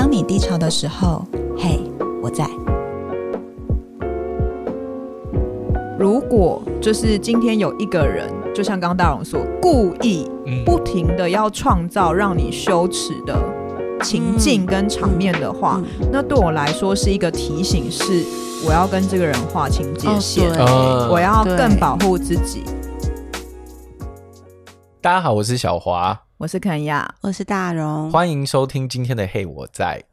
当你低潮的时候，嘿，我在。如果就是今天有一个人，就像刚刚大荣说，故意不停的要创造让你羞耻的情境跟场面的话，那对我来说是一个提醒，是我要跟这个人划清界限，哦、我要更保护自己。大家好，我是小华，我是肯亚，我是大荣，欢迎收听今天的《嘿，我在》。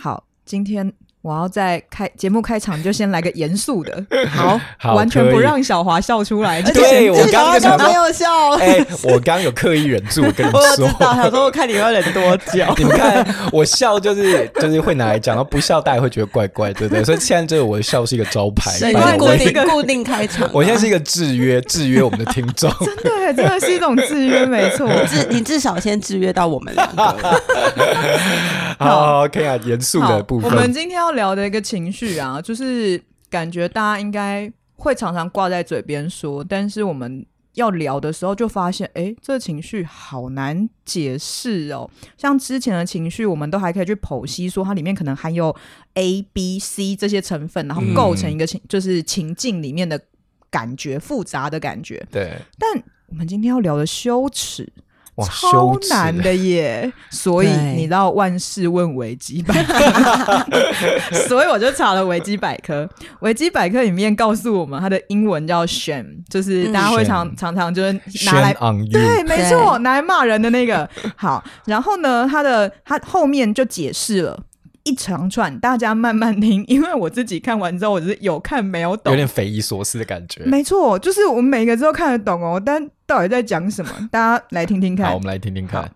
好，今天。我要在开节目开场就先来个严肃的，好，好完全不让小华笑出来。对，我刚刚没有笑，哎、欸，我刚刚有刻意忍住，我跟你说，我知道，想说我看你要忍多久。你们看，我笑就是就是会拿来讲，然后不笑大家会觉得怪怪，对不对？所以现在这个我的笑是一个招牌，固定固定开场。我现在是一个制约，制约我们的听众，真的，真的是一种制约，没错。至你至少先制约到我们两个。好，OK 啊，严肃的部分，我们今天要。聊的一个情绪啊，就是感觉大家应该会常常挂在嘴边说，但是我们要聊的时候就发现，哎，这个情绪好难解释哦。像之前的情绪，我们都还可以去剖析，说它里面可能含有 A、B、C 这些成分，然后构成一个情，就是情境里面的感觉，复杂的感觉。对。但我们今天要聊的羞耻。超难的耶！所以你知道万事问维基百科，所以我就查了维基百科。维基百科里面告诉我们，它的英文叫 shame，就是大家会常、嗯、常常就是拿来对，没错，拿来骂人的那个。好，然后呢，它的它后面就解释了。一长串，大家慢慢听，因为我自己看完之后，我是有看没有懂，有点匪夷所思的感觉。没错，就是我们每个字都看得懂哦，但到底在讲什么？大家来听听看。好，我们来听听看。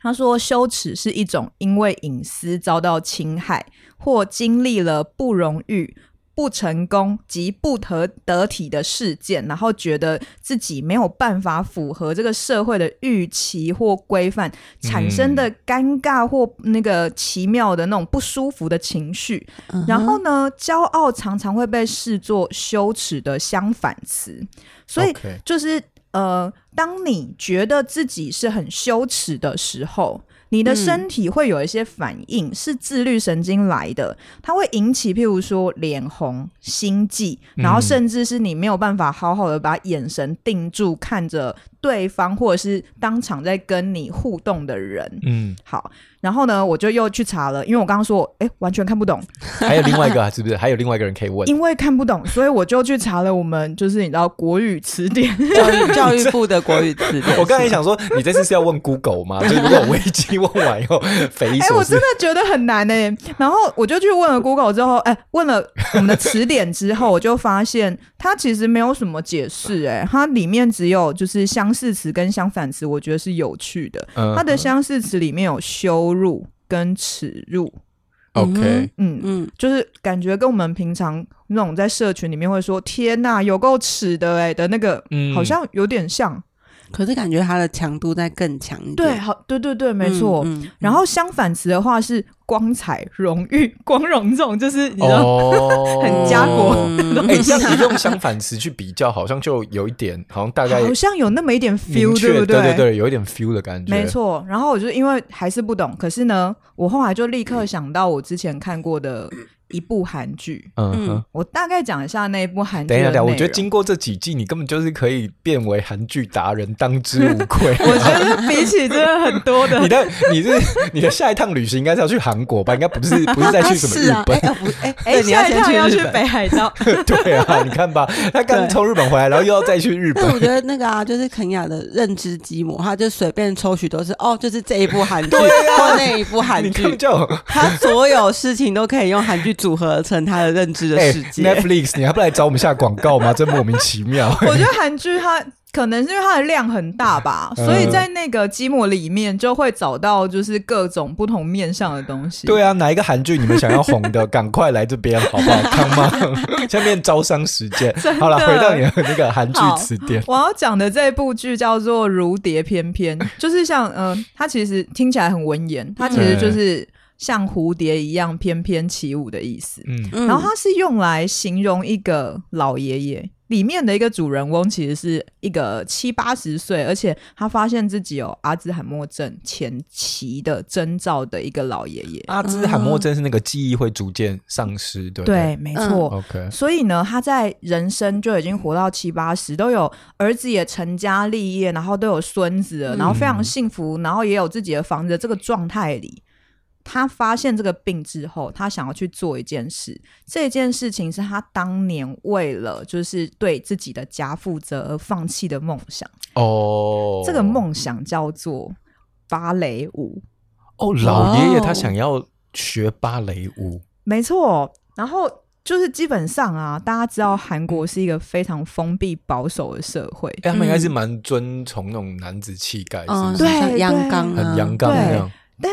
他说：“羞耻是一种因为隐私遭到侵害，或经历了不荣誉。”不成功及不得得体的事件，然后觉得自己没有办法符合这个社会的预期或规范，产生的尴尬或那个奇妙的那种不舒服的情绪。嗯、然后呢，骄傲常常会被视作羞耻的相反词，所以就是.呃，当你觉得自己是很羞耻的时候。你的身体会有一些反应，嗯、是自律神经来的，它会引起，譬如说脸红、心悸，然后甚至是你没有办法好好的把眼神定住看着对方，或者是当场在跟你互动的人。嗯，好。然后呢，我就又去查了，因为我刚刚说，哎，完全看不懂。还有另外一个，是不是？还有另外一个人可以问？因为看不懂，所以我就去查了我们就是你知道国语词典，教育教育部的国语词典。我刚才想说，你这次是要问 Google 吗？就是如果危机问完以后，匪夷所思。哎，我真的觉得很难哎。然后我就去问了 Google 之后，哎，问了我们的词典之后，我就发现它其实没有什么解释。哎，它里面只有就是相似词跟相反词，我觉得是有趣的。它的相似词里面有修。羞辱跟耻辱，OK，嗯嗯，就是感觉跟我们平常那种在社群里面会说“天哪，有够耻的哎”的那个，好像有点像。可是感觉它的强度在更强一点。对，好，对对对，没错。嗯嗯、然后相反词的话是光彩、荣誉、光荣这种，就是你知道，哦、很家国。哎、欸，这样子用相反词去比较，好像就有一点，好像大概好像有那么一点 feel，对不对？对对对，有一点 feel 的感觉。没错。然后我就因为还是不懂，可是呢，我后来就立刻想到我之前看过的。一部韩剧，嗯哼，我大概讲一下那一部韩剧。等一下，我觉得经过这几季，你根本就是可以变为韩剧达人，当之无愧。我觉得比起真的很多的，你的你是你的下一趟旅行应该是要去韩国吧？应该不是 不是再去什么日本？哎哎，下一趟要去北海道。对啊，你看吧，他刚从日本回来，然后又要再去日本。我觉得那个啊，就是肯雅的认知积模，他就随便抽取都是哦，就是这一部韩剧或那一部韩剧，他所有事情都可以用韩剧组合成他。的认知的世界、欸、，Netflix，你还不来找我们下广告吗？真莫名其妙。我觉得韩剧它可能是因为它的量很大吧，嗯、所以在那个积木里面就会找到就是各种不同面上的东西。对啊，哪一个韩剧你们想要红的，赶快来这边好不好？Come on，下面招商时间。好了，回到你的那个韩剧词典。我要讲的这部剧叫做《如蝶翩翩》，就是像嗯、呃，它其实听起来很文言，它其实就是。嗯像蝴蝶一样翩翩起舞的意思，嗯，然后它是用来形容一个老爷爷，里面的一个主人翁其实是一个七八十岁，而且他发现自己有阿兹海默症前期的征兆的一个老爷爷。阿兹海默症是那个记忆会逐渐丧失，对不对？对，没错。嗯、OK，所以呢，他在人生就已经活到七八十，都有儿子也成家立业，然后都有孙子了，然后非常幸福，然后也有自己的房子，这个状态里。他发现这个病之后，他想要去做一件事。这件事情是他当年为了就是对自己的家负责而放弃的梦想。哦，这个梦想叫做芭蕾舞。哦，老爷爷他想要学芭蕾舞。没错。然后就是基本上啊，大家知道韩国是一个非常封闭保守的社会，哎，他们应该是蛮遵从那种男子气概，嗯、是不是？对，阳刚，很阳刚那样。但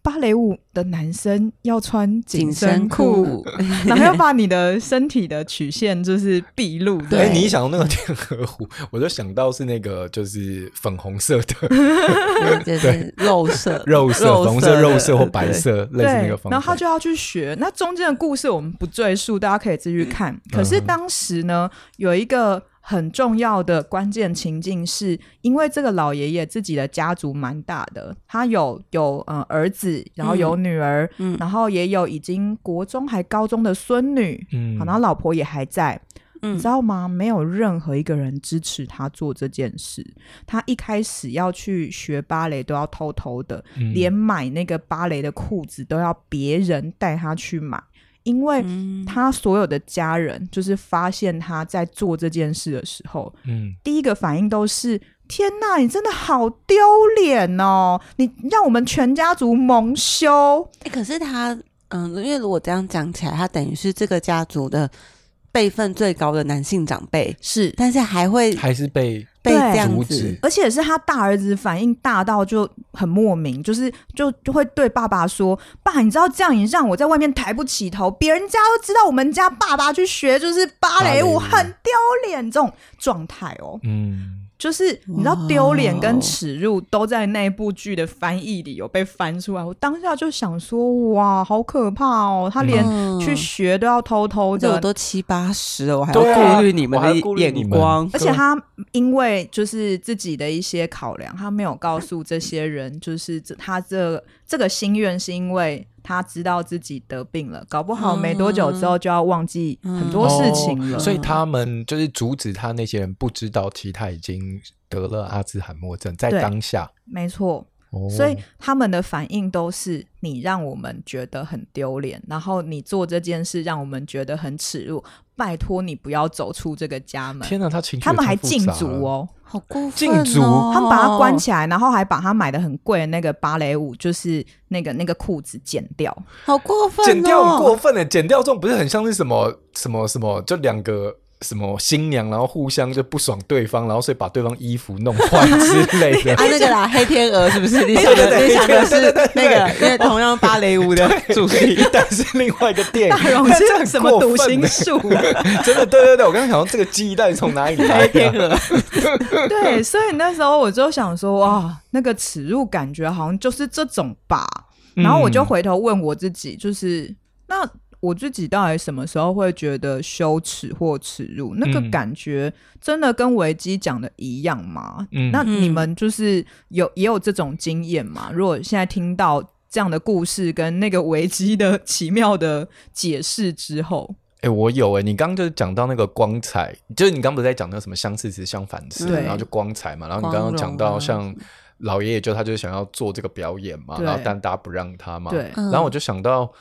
芭蕾舞的男生要穿紧身裤，身然后 要把你的身体的曲线就是毕露。对，欸、你一想到那个天鹅湖，我就想到是那个就是粉红色的，对，肉色、肉色、粉红色、肉色或白色，类似那个方。然后他就要去学，那中间的故事我们不赘述，大家可以自己去看。可是当时呢，有一个。很重要的关键情境是，因为这个老爷爷自己的家族蛮大的，他有有呃儿子，然后有女儿，嗯，然后也有已经国中还高中的孙女，嗯，然后老婆也还在，嗯，你知道吗？没有任何一个人支持他做这件事。他一开始要去学芭蕾都要偷偷的，嗯，连买那个芭蕾的裤子都要别人带他去买。因为他所有的家人，就是发现他在做这件事的时候，嗯，第一个反应都是：天哪，你真的好丢脸哦！你让我们全家族蒙羞。欸，可是他，嗯，因为如果这样讲起来，他等于是这个家族的辈分最高的男性长辈，是，但是还会还是被。被这样子，而且是他大儿子反应大到就很莫名，就是就就会对爸爸说：“爸，你知道这样你让我在外面抬不起头，别人家都知道我们家爸爸去学就是芭蕾舞，很丢脸这种状态哦。”嗯。就是你知道丢脸跟耻辱都在那部剧的翻译里有被翻出来，我当下就想说哇，好可怕哦！他连去学都要偷偷的，我都七八十了，我还要顾虑你们的眼光，而且他因为就是自己的一些考量，他没有告诉这些人，就是他这这个心愿是因为。他知道自己得病了，搞不好没多久之后就要忘记很多事情了。嗯哦、所以他们就是阻止他那些人不知道，其实他已经得了阿兹海默症，在当下。没错。所以他们的反应都是你让我们觉得很丢脸，然后你做这件事让我们觉得很耻辱。拜托你不要走出这个家门。天哪，他情绪他们还禁足哦，好过分哦！禁足，他们把他关起来，然后还把他买的很贵的那个芭蕾舞，就是那个那个裤子剪掉，好过分哦！剪掉很过分的，剪掉这种不是很像是什么什么什么，就两个。什么新娘，然后互相就不爽对方，然后所以把对方衣服弄坏之类的。啊，那个啦，黑天鹅是不是？你想的，你想的是那个，因为同样芭蕾舞的主题，但是另外一个电影。大荣是 什么读心术？真的，对对对，我刚刚想到这个记忆到底从哪里来的？黑天鹅。对，所以那时候我就想说，哇，那个耻辱感觉好像就是这种吧。然后我就回头问我自己，就是那。我自己到底什么时候会觉得羞耻或耻辱？那个感觉真的跟维基讲的一样吗？嗯，那你们就是有也有这种经验吗？如果现在听到这样的故事跟那个维基的 奇妙的解释之后，哎、欸，我有哎、欸，你刚刚就是讲到那个光彩，就是你刚刚不是在讲那个什么相似词、相反词，然后就光彩嘛。然后你刚刚讲到像老爷爷，就他就是想要做这个表演嘛，然后但大家不让他嘛，对。然后我就想到。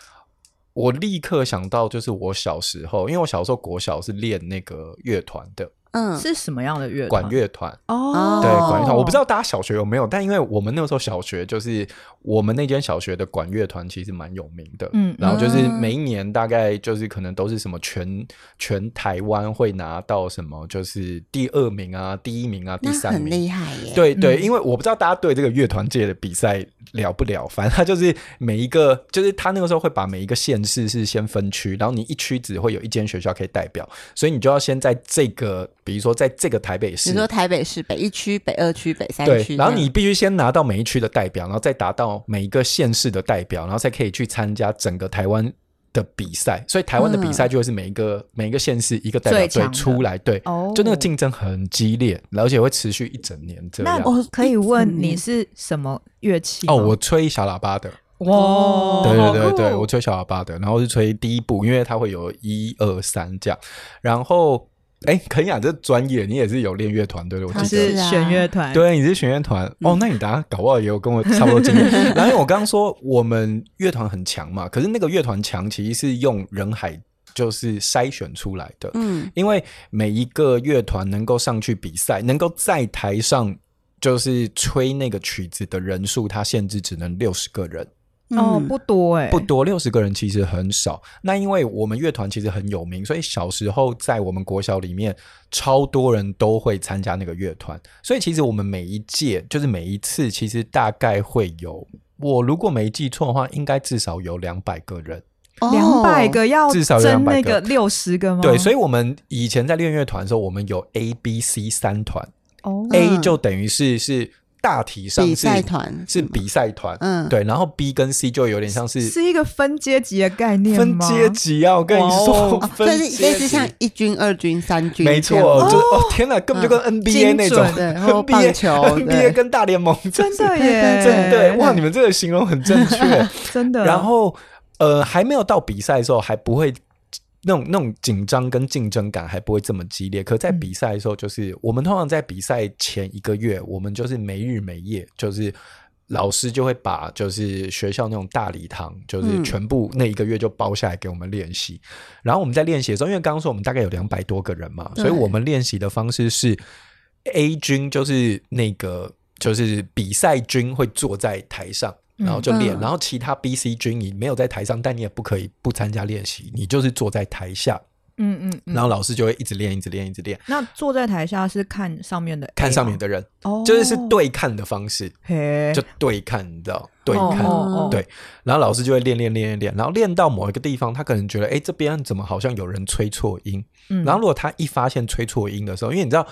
我立刻想到，就是我小时候，因为我小时候国小是练那个乐团的。嗯，是什么样的乐团？管乐团哦，对，管乐团。我不知道大家小学有没有，但因为我们那个时候小学就是我们那间小学的管乐团其实蛮有名的，嗯，然后就是每一年大概就是可能都是什么全全台湾会拿到什么就是第二名啊、第一名啊、第三名，很厉害耶。对对，因为我不知道大家对这个乐团界的比赛了不了，反正他就是每一个，就是他那个时候会把每一个县市是先分区，然后你一区只会有一间学校可以代表，所以你就要先在这个。比如说，在这个台北市，比如说台北市北一区、北二区、北三区，然后你必须先拿到每一区的代表，然后再达到每一个县市的代表，然后才可以去参加整个台湾的比赛，所以台湾的比赛就会是每一个、嗯、每一个县市一个代表队出来，对，就那个竞争很激烈，而且会持续一整年这样。那我可以问你是什么乐器？哦，我吹小喇叭的。哇，对对对对，我吹小喇叭的，然后是吹第一部，因为它会有一二三这样，然后。哎，肯雅这专业，你也是有练乐团对不对？我记得是弦乐团，对，你是弦乐团、嗯、哦。那你等下搞不好也有跟我差不多经验。然后我刚刚说我们乐团很强嘛，可是那个乐团强其实是用人海就是筛选出来的。嗯，因为每一个乐团能够上去比赛，能够在台上就是吹那个曲子的人数，它限制只能六十个人。哦，不多哎、欸，不多，六十个人其实很少。那因为我们乐团其实很有名，所以小时候在我们国小里面，超多人都会参加那个乐团。所以其实我们每一届，就是每一次，其实大概会有，我如果没记错的话，应该至少有两百个人。两百个要至少争那个六十个吗？对，所以我们以前在练乐团的时候，我们有 A、B、C 三团。哦，A 就等于是是。大体上是比赛团，是比赛团，嗯，对，然后 B 跟 C 就有点像是是一个分阶级的概念分阶级啊，我跟你说，分是类似像一军、二军、三军，没错，就哦天哪，根本就跟 NBA 那种棒球，NBA 跟大联盟，真的耶，真的哇，你们这个形容很正确，真的。然后呃，还没有到比赛的时候，还不会。那种那种紧张跟竞争感还不会这么激烈，可在比赛的时候，就是、嗯、我们通常在比赛前一个月，我们就是没日没夜，就是老师就会把就是学校那种大礼堂，就是全部那一个月就包下来给我们练习。嗯、然后我们在练习的时候，因为刚刚说我们大概有两百多个人嘛，所以我们练习的方式是 A 军就是那个就是比赛军会坐在台上。然后就练，嗯、然后其他 B、C 军你没有在台上，但你也不可以不参加练习，你就是坐在台下。嗯嗯，嗯然后老师就会一直练，一直练，一直练。那坐在台下是看上面的，看上面的人，哦、就是是对看的方式，嘿就对看，你知道？对看，哦、对。然后老师就会练练练练练，然后练到某一个地方，他可能觉得，哎，这边怎么好像有人吹错音？嗯、然后如果他一发现吹错音的时候，因为你知道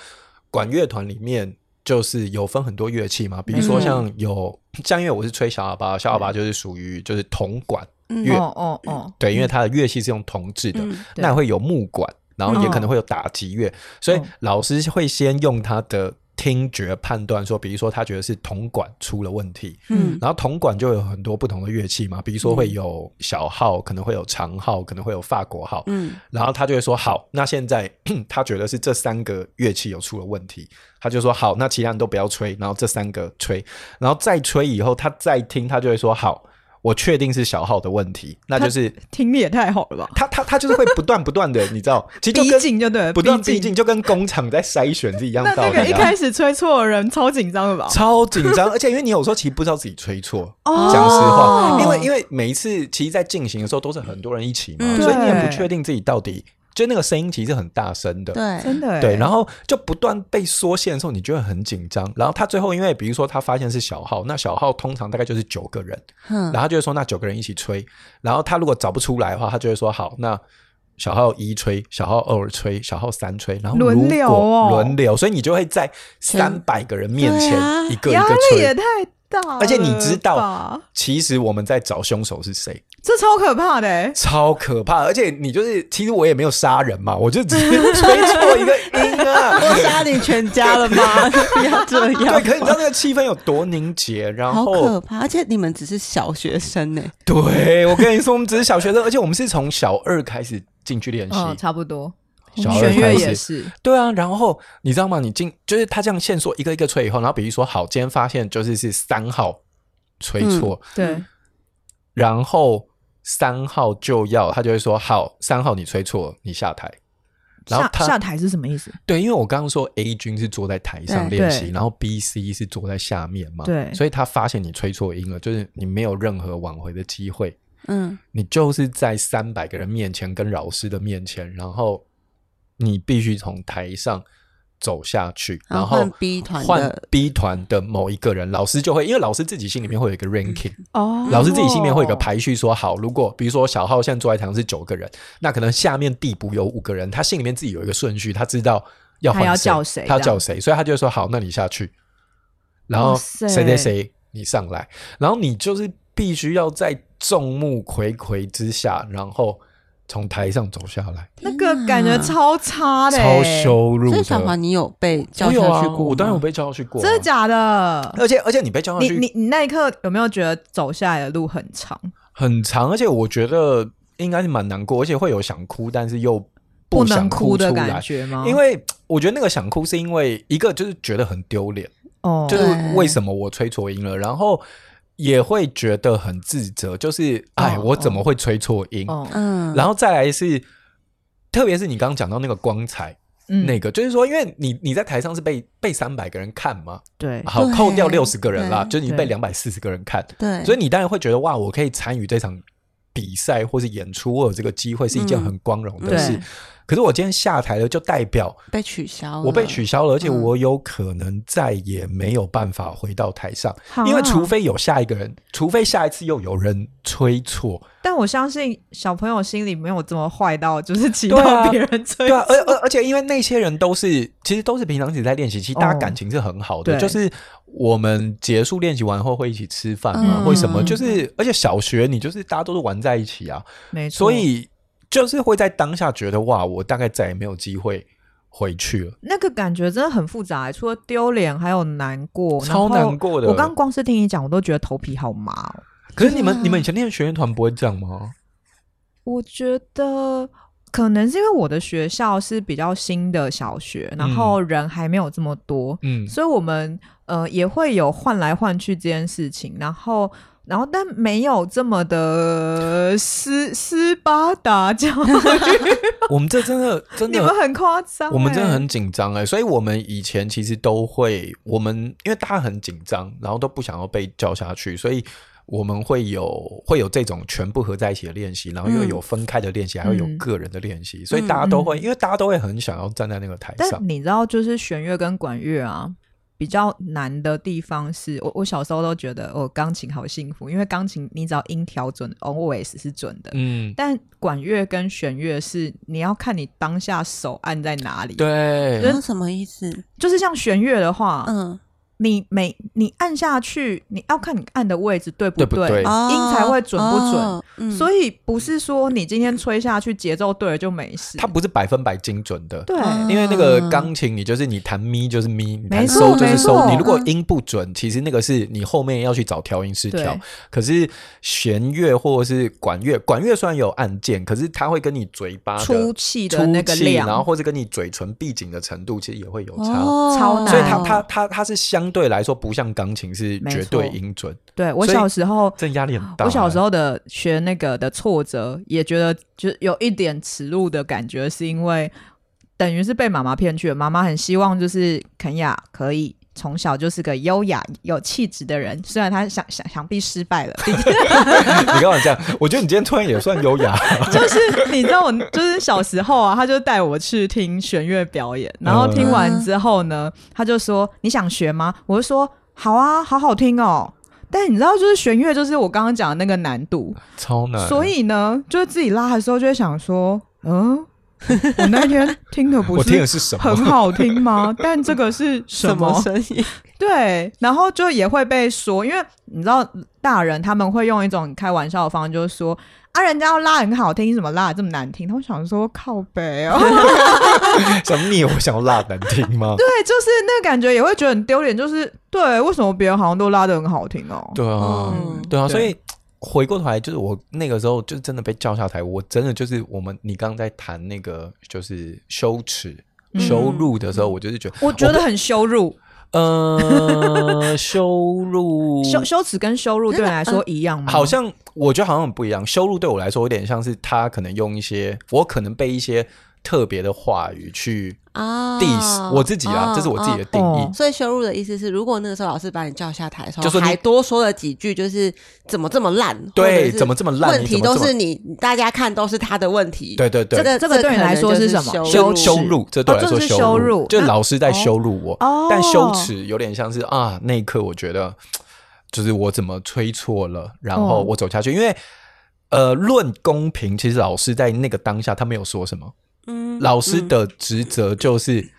管乐团里面。就是有分很多乐器嘛，比如说像有 像因为我是吹小喇叭，小喇叭就是属于就是铜管乐，哦哦哦，对，因为它的乐器是用铜制的，那会有木管，然后也可能会有打击乐，所以老师会先用他的听觉判断说，比如说他觉得是铜管出了问题，嗯，然后铜管就有很多不同的乐器嘛，比如说会有小号，可能会有长号，可能会有法国号，嗯，然后他就会说好，那现在 他觉得是这三个乐器有出了问题。他就说好，那其他人都不要吹，然后这三个吹，然后再吹以后，他再听，他就会说好，我确定是小号的问题，那就是听力也太好了吧？他他他就是会不断不断的，你知道，其实就跟就对，不断逼近，就跟工厂在筛选是一样道理。那个一开始吹错的人超紧张的吧？超紧张，而且因为你有时候其实不知道自己吹错，讲实话，因为因为每一次其实，在进行的时候都是很多人一起嘛，所以你也不确定自己到底。就那个声音其实很大声的，对，真的，对，然后就不断被缩线的时候，你就会很紧张。然后他最后，因为比如说他发现是小号，那小号通常大概就是九个人，嗯，然后他就会说那九个人一起吹。然后他如果找不出来的话，他就会说好，那小号一吹，小号二吹，小号三吹，然后轮流哦，轮流，所以你就会在三百个人面前一个一个吹，也太大，而且你知道，其实我们在找凶手是谁。这超可怕的，欸，超可怕！而且你就是，其实我也没有杀人嘛，我就只是 吹错一个音啊，我杀你全家了吗？不要这样。对，可是你知道那个气氛有多凝结，然后好可怕，而且你们只是小学生呢。对，我跟你说，我们只是小学生，而且我们是从小二开始进去练习，哦，差不多。小二开始也是，对啊。然后你知道吗？你进就是他这样线索一个一个吹以后，然后比如说好，今天发现就是是三号吹错，嗯，对，然后。三号就要他就会说好，三号你吹错，你下台。然后他下，下台是什么意思？对，因为我刚刚说 A 军是坐在台上练习，然后 B、C 是坐在下面嘛。对，所以他发现你吹错音了，就是你没有任何挽回的机会。嗯，你就是在三百个人面前跟老师的面前，然后你必须从台上。走下去，然后换 B 团换 B 团的某一个人，老师就会，因为老师自己心里面会有一个 ranking，哦，老师自己心里面会有一个排序，说好，如果比如说小号现在坐在台上是九个人，那可能下面递补有五个人，他心里面自己有一个顺序，他知道要换谁，他要叫谁，他要叫谁，所以他就会说好，那你下去，然后谁谁谁你上来，然后你就是必须要在众目睽睽之下，然后从台上走下来，那个感觉超差的，超羞辱的。所以小华，你有被叫下去过？我有啊，我当然有被叫下去过啊。真的假的？而且而且你被叫下去，你你你那一刻有没有觉得走下来的路很长？很长，而且我觉得应该是蛮难过，而且会有想哭，但是又不想哭出来，不能哭的感觉吗？因为我觉得那个想哭是因为一个就是觉得很丢脸，哦，就是为什么我吹错音了，然后。也会觉得很自责，就是哎，我怎么会吹错音？嗯，然后再来是，特别是你刚刚讲到那个光彩，那个就是说，因为你你在台上是被被三百个人看嘛，对，好扣掉六十个人啦，就是你被两百四十个人看，对，所以你当然会觉得哇，我可以参与这场比赛或是演出，我有这个机会是一件很光荣的事。可是我今天下台了，就代表被取消了。我被取消了，而且我有可能再也没有办法回到台上，嗯、因为除非有下一个人，除非下一次又有人吹错。但我相信小朋友心里没有这么坏到，就是期待别人吹错。对啊，而而而且因为那些人都是，其实都是平常一直在练习，其实大家感情是很好的。哦、就是我们结束练习完后会一起吃饭吗，为、嗯、什么？就是而且小学你就是大家都是玩在一起啊，没错。所以。就是会在当下觉得哇，我大概再也没有机会回去了。那个感觉真的很复杂，除了丢脸，还有难过，超难过的。我刚光是听你讲，我都觉得头皮好麻哦。可是你们，你们以前练学乐团不会这样吗？我觉得可能是因为我的学校是比较新的小学，然后人还没有这么多，嗯，所以我们呃也会有换来换去这件事情，然后。然后，但没有这么的斯斯巴达教育。我们这真的真的，你们很夸张、欸。我们真的很紧张哎，所以我们以前其实都会，我们因为大家很紧张，然后都不想要被叫下去，所以我们会有会有这种全部合在一起的练习，然后又有分开的练习，嗯、还会有个人的练习，所以大家都会，嗯、因为大家都会很想要站在那个台上。但你知道，就是弦乐跟管乐啊。比较难的地方是我，我小时候都觉得哦，钢琴好幸福，因为钢琴你只要音调准，always 是准的。嗯，但管乐跟弦乐是你要看你当下手按在哪里。对，那什么意思？就是像弦乐的话，嗯。你每你按下去，你要看你按的位置对不对，对不对？音才会准不准。哦嗯、所以不是说你今天吹下去节奏对了就没事。它不是百分百精准的。对，因为那个钢琴，你就是你弹咪就是咪，你弹收就是收。你如果音不准，其实那个是你后面要去找调音师调。可是弦乐或者是管乐，管乐虽然有按键，可是它会跟你嘴巴出气的那个量，然后或者跟你嘴唇闭紧的程度，其实也会有差，哦、超难。所以它它它它是相。对来说，不像钢琴是绝对音准。对，我小时候，这压力很大。我小时候的学那个的挫折，也觉得就有一点耻辱的感觉，是因为等于是被妈妈骗去了。妈妈很希望就是肯雅可以从小就是个优雅有气质的人，虽然他想想想必失败了。你干嘛这样？我觉得你今天突然也算优雅。就是你知道，我就是小时候啊，他就带我去听弦乐表演，然后听完之后呢，他就说：“你想学吗？”我就说：“好啊，好好听哦。”但你知道，就是弦乐，就是我刚刚讲的那个难度，超难。所以呢，就是自己拉的时候，就会想说：“嗯。” 我那天听的不是很好听吗？但这个是什么声音？对，然后就也会被说，因为你知道，大人他们会用一种开玩笑的方式，就是说啊，人家要拉很好听，你怎么拉的这么难听？他们想说靠北哦，想你我想要拉难听吗？对，就是那个感觉也会觉得很丢脸，就是对，为什么别人好像都拉的很好听哦？对啊，嗯、对啊，所以。回过头来，就是我那个时候就真的被叫下台，我真的就是我们你刚刚在谈那个就是羞耻、嗯、羞辱的时候，我就是觉得我觉得很羞辱，呃，羞辱 羞羞耻跟羞辱对你来说一样吗？好像我觉得好像很不一样，羞辱对我来说有点像是他可能用一些我可能被一些。特别的话语去 diss 我自己啊，这是我自己的定义。所以羞辱的意思是，如果那个时候老师把你叫下台的时候，就是还多说了几句，就是怎么这么烂？对，怎么这么烂？问题都是你，大家看都是他的问题。对对对，这个这个对你来说是什么？羞羞辱，这对我来说羞辱，就是老师在羞辱我。但羞耻有点像是啊，那一刻我觉得就是我怎么吹错了，然后我走下去。因为呃，论公平，其实老师在那个当下他没有说什么。嗯，老师的职责就是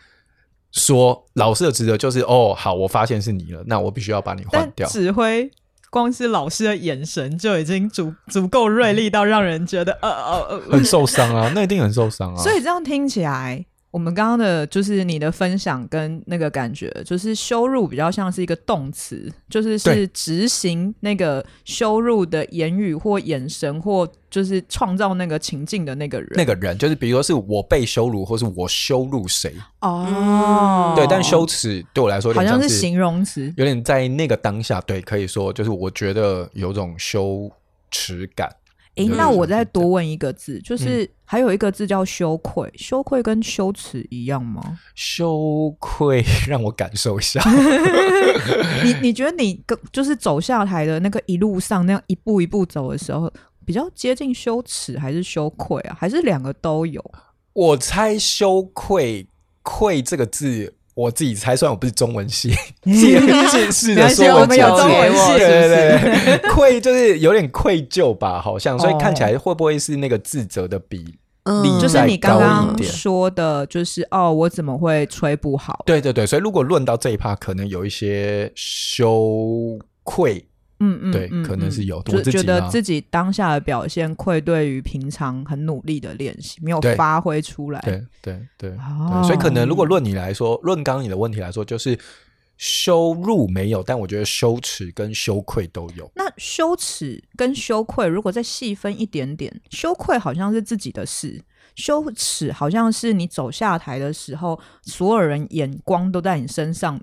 说，嗯、老师的职责就是哦，好，我发现是你了，那我必须要把你换掉。指挥光是老师的眼神就已经足 足够锐利到让人觉得呃呃呃很受伤啊，那一定很受伤啊。所以这样听起来。我们刚刚的就是你的分享跟那个感觉，就是羞辱比较像是一个动词，就是是执行那个羞辱的言语或眼神，或就是创造那个情境的那个人。那个人就是，比如说是我被羞辱，或是我羞辱谁。哦，对，但羞耻对我来说好像是形容词，有点在那个当下，对，可以说就是我觉得有种羞耻感。诶，那我再多问一个字，就是还有一个字叫羞愧，嗯、羞愧跟羞耻一样吗？羞愧 让我感受一下。你你觉得你跟就是走下台的那个一路上那样一步一步走的时候，比较接近羞耻还是羞愧啊？还是两个都有？我猜羞愧，愧这个字。我自己猜，算我不是中文系，解释的说，我们有中文系，对对对，愧就是有点愧疚吧，好像，所以看起来会不会是那个自责的比例，嗯，就是你刚刚说的，就是哦，我怎么会吹不好？对对对，所以如果论到这一趴，可能有一些羞愧。嗯嗯，对，可能是有，就觉得自己当下的表现愧对于平常很努力的练习，没有发挥出来。对对对，对，所以可能如果论你来说，论刚刚你的问题来说，就是羞辱没有，但我觉得羞耻跟羞愧都有。那羞耻跟羞愧，如果再细分一点点，羞愧好像是自己的事，羞耻好像是你走下台的时候，所有人眼光都在你身上。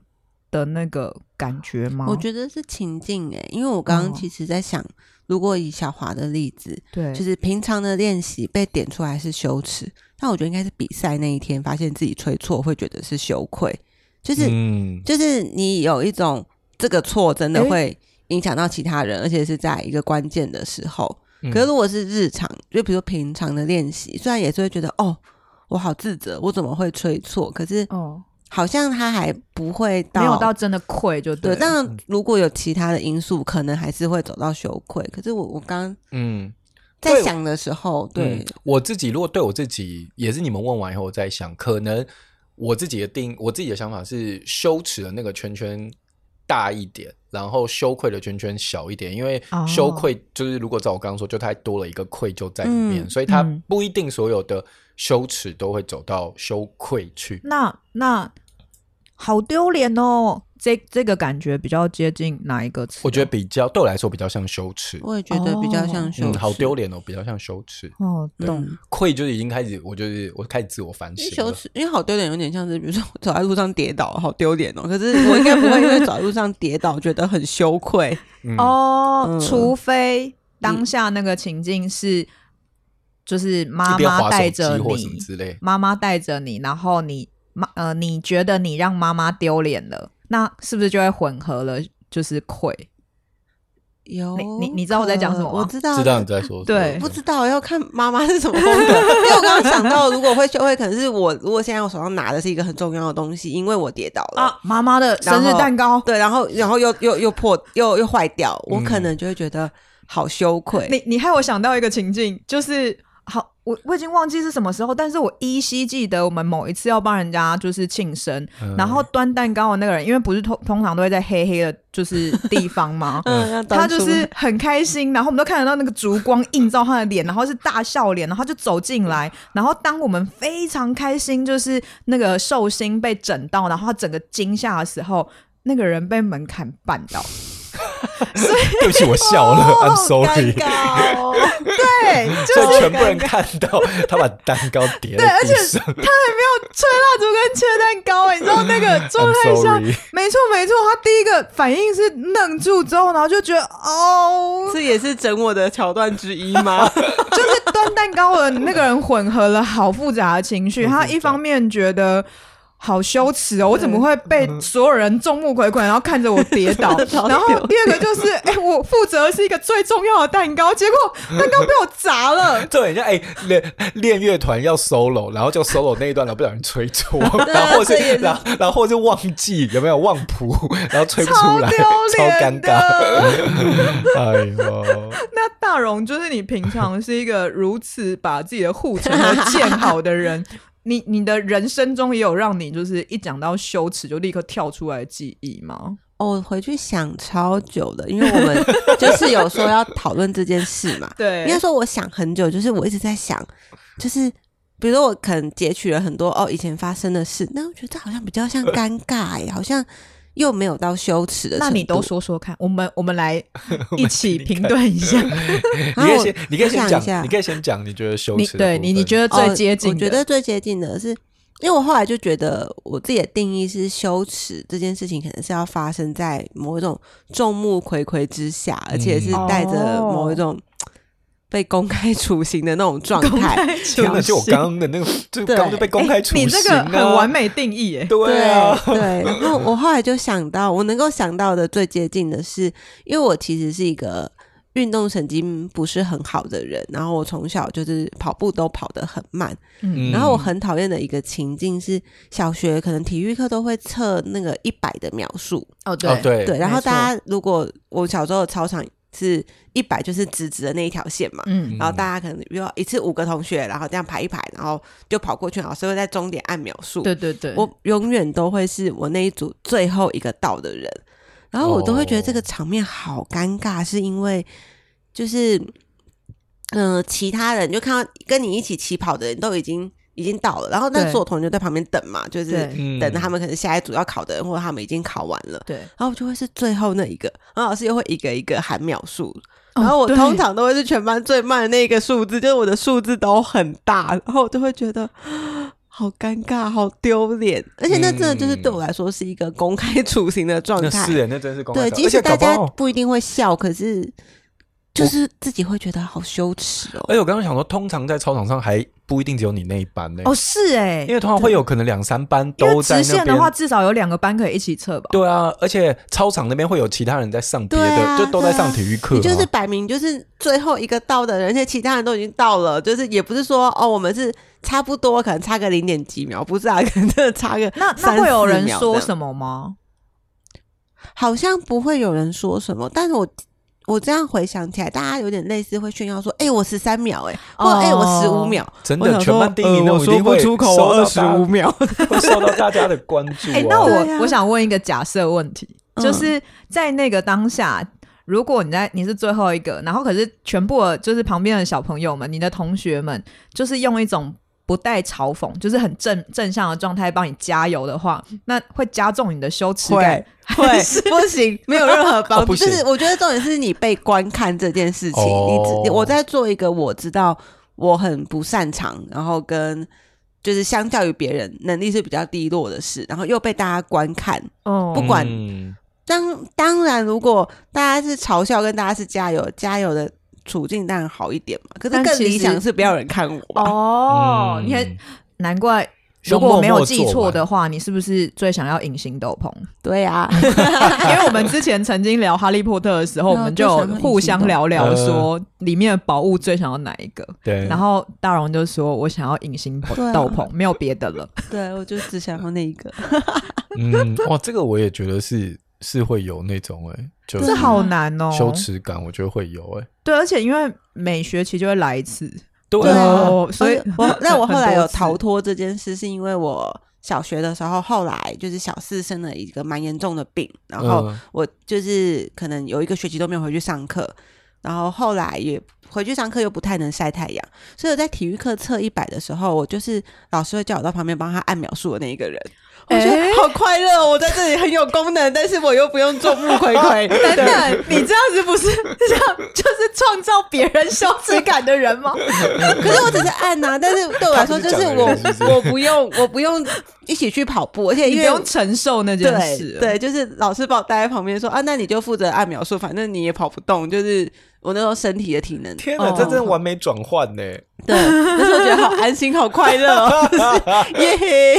的那个感觉吗？我觉得是情境诶、欸，因为我刚刚其实在想，哦、如果以小华的例子，对，就是平常的练习被点出来是羞耻，但我觉得应该是比赛那一天发现自己吹错会觉得是羞愧，就是、嗯、就是你有一种这个错真的会影响到其他人，欸、而且是在一个关键的时候。嗯、可是如果是日常，就比如平常的练习，虽然也是会觉得哦，我好自责，我怎么会吹错？可是哦。好像他还不会到，没有到真的愧就对。对，但如果有其他的因素，可能还是会走到羞愧。可是我我刚嗯在想的时候，对，对、嗯、我自己，如果对我自己也是你们问完以后，我在想，可能我自己的定，我自己的想法是羞耻的那个圈圈大一点，然后羞愧的圈圈小一点。因为羞愧就是如果照我刚刚说，就太多了一个愧疚在里面，嗯、所以它不一定所有的。羞耻都会走到羞愧去，那那好丢脸哦！这这个感觉比较接近哪一个词？我觉得比较对我来说比较像羞耻。我也觉得比较像羞耻。嗯，好丢脸哦，比较像羞耻。哦，懂。愧就是已经开始，我就是我开始自我反省。羞耻，因为好丢脸有点像是，比如说走在路上跌倒，好丢脸哦。可是我应该不会因为走在路上跌倒觉得很羞愧哦，除非当下那个情境是。就是妈妈带着你，妈妈带着你，然后你妈呃，你觉得你让妈妈丢脸了，那是不是就会混合了？就是愧。有你你你知道我在讲什么？我知道，知道你在说什么。对，不知道要看妈妈是什么风格。因为我刚刚想到，如果会羞愧，可能是我如果现在我手上拿的是一个很重要的东西，因为我跌倒了，啊，妈妈的生日蛋糕，对，然后然后又又又破又又坏掉，我可能就会觉得好羞愧。你你害我想到一个情境，就是。好，我我已经忘记是什么时候，但是我依稀记得我们某一次要帮人家就是庆生，嗯、然后端蛋糕的那个人，因为不是通通常都会在黑黑的，就是地方吗？嗯，他就是很开心，然后我们都看得到那个烛光映照他的脸，然后是大笑脸，然后就走进来，然后当我们非常开心，就是那个寿星被整到，然后他整个惊吓的时候，那个人被门槛绊到。对不起，我笑了，I'm sorry。对，就全部人看到他把蛋糕叠对，而且他还没有吹蜡烛跟切蛋糕，你知道那个状态下，没错没错，他第一个反应是愣住之后，然后就觉得哦，这也是整我的桥段之一吗？就是端蛋糕的那个人混合了好复杂的情绪，他一方面觉得。好羞耻哦！我怎么会被所有人众目睽睽，然后看着我跌倒？然后第二个就是，哎、欸，我负责的是一个最重要的蛋糕，结果蛋糕被我砸了。对，像哎，练练乐团要 solo，然后就 solo 那一段，然后不小心吹错，然后或是然后然后或是忘记有没有忘谱，然后吹不出来，超尴尬。哎呦，那大荣就是你平常是一个如此把自己的护城河建好的人。你你的人生中也有让你就是一讲到羞耻就立刻跳出来的记忆吗？我回去想超久的，因为我们 就是有说要讨论这件事嘛。对，应该说我想很久，就是我一直在想，就是比如说我可能截取了很多哦以前发生的事，那我觉得这好像比较像尴尬呀，好像。又没有到羞耻的，那你都说说看，我们我们来 一起评断一下。你可以先，你可以先讲，你可以先讲，你觉得羞耻？对你，你觉得最接近？我觉得最接近的是，因为我后来就觉得，我自己的定义是羞耻这件事情，可能是要发生在某一种众目睽睽之下，而且是带着某一种。被公开处刑的那种状态，真的就我刚刚的那个，就刚刚就被公开处刑，啊欸，你这个很完美定义耶。对啊，对，对。然后我后来就想到，我能够想到的最接近的是，因为我其实是一个运动神经不是很好的人，然后我从小就是跑步都跑得很慢，嗯，然后我很讨厌的一个情境是，小学可能体育课都会测那个一百的秒数。哦，对对对。然后大家如果我小时候的操场。是一百，就是直直的那一条线嘛。嗯，然后大家可能比如一次五个同学，然后这样排一排，然后就跑过去，老师会在终点按秒数。对对对，我永远都会是我那一组最后一个到的人，然后我都会觉得这个场面好尴尬，是因为就是嗯、呃，其他人就看到跟你一起起跑的人都已经。已经到了，然后那所有同学就在旁边等嘛，就是等着他们可能下一组要考的人，或者他们已经考完了，对，然后就会是最后那一个，然后老师又会一个一个喊秒数，然后我通常都会是全班最慢的那个数字，就是我的数字都很大，然后我就会觉得 好尴尬、好丢脸，而且那真的就是对我来说是一个公开处刑的状态，是，那真是公开，对，即使大家不一定会笑，可是。就是自己会觉得好羞耻哦。而且我刚刚想说，通常在操场上还不一定只有你那一班呢。哦，是哎，因为通常会有可能两三班都在那边。直线的话，至少有两个班可以一起测吧？对啊，而且操场那边会有其他人在上别的，啊、就都在上体育课。你就是摆明就是最后一个到的人，而且其他人都已经到了，就是也不是说哦，我们是差不多，可能差个零点几秒，不是啊，可能真的差个那那会有人说什么吗？好像不会有人说什么，但是我。我这样回想起来，大家有点类似会炫耀说：“哎、欸，我十三秒、欸，哎，或哎，我十五秒。”真的，全班第一我说不出口，我二十五秒，会受到大家的关注、啊。哎、欸，那我、啊、我想问一个假设问题，就是在那个当下，如果你在你是最后一个，然后可是全部的就是旁边的小朋友们，你的同学们，就是用一种。不带嘲讽，就是很正正向的状态，帮你加油的话，那会加重你的羞耻感。会，不行，没有任何帮助。就是我觉得重点是你被观看这件事情。哦、你我在做一个我知道我很不擅长，然后跟就是相较于别人能力是比较低落的事，然后又被大家观看。哦，不管当当然，如果大家是嘲笑，跟大家是加油加油的。处境当然好一点嘛，可是更理想是不要人看我哦。嗯、你看，难怪如果我没有记错的话，你是不是最想要隐形斗篷？对呀、啊，因为我们之前曾经聊哈利波特的时候，我们就互相聊聊说里面的宝物最想要哪一个。对，然后大荣就说我想要隐形斗篷，啊、没有别的了。对，我就只想要那一个。嗯，哇，这个我也觉得是。是会有那种哎、欸，就是好难哦，羞耻感，我觉得会有哎、欸。对，而且因为每学期就会来一次，对，所以我那我 后来有逃脱这件事，是因为我小学的时候，后来就是小四生了一个蛮严重的病，然后我就是可能有一个学期都没有回去上课，然后后来也回去上课又不太能晒太阳，所以我在体育课测一百的时候，我就是老师会叫我到旁边帮他按秒数的那一个人。我觉得好快乐，我在这里很有功能，但是我又不用众目睽睽。等等，你这样子不是这样，就是创造别人羞耻感的人吗？可是我只是按呐，但是对我来说，就是我是是我不用我不用一起去跑步，而且你不用承受那件事。对，就是老师把我待在旁边说啊，那你就负责按秒数，反正你也跑不动，就是。我那时候身体的体能，天哪，这真的完美转换呢！对，那时候觉得好 安心，好快乐哦，耶！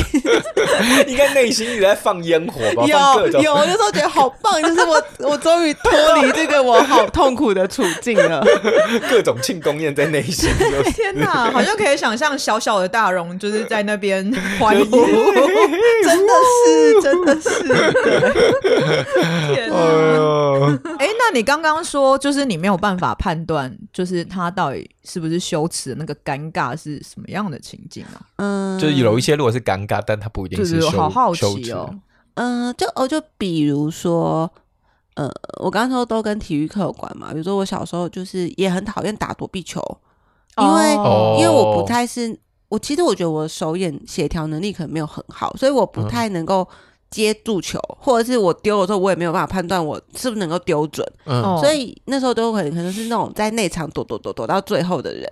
应该内心一直在放烟火吧？有有，那时候觉得好棒，就是我我终于脱离这个我好痛苦的处境了。各种庆功宴在内心，天哪，好像可以想象小小的大荣就是在那边欢呼，真的是，真的是，天哪！哎，那你刚刚说就是你没有办法。判断，就是他到底是不是羞耻那个尴尬是什么样的情境啊？嗯，就是有一些如果是尴尬，但他不一定是羞耻。好好奇哦。嗯、呃，就哦，就比如说，呃，我刚刚说都跟体育课有关嘛。比如说我小时候就是也很讨厌打躲避球，因为、哦、因为我不太是，我其实我觉得我手眼协调能力可能没有很好，所以我不太能够接住球，嗯、或者是我丢的时候我也没有办法判断我是不是能够丢准。嗯，所以那时候都很可能是那种在内场躲躲躲躲到最后的人。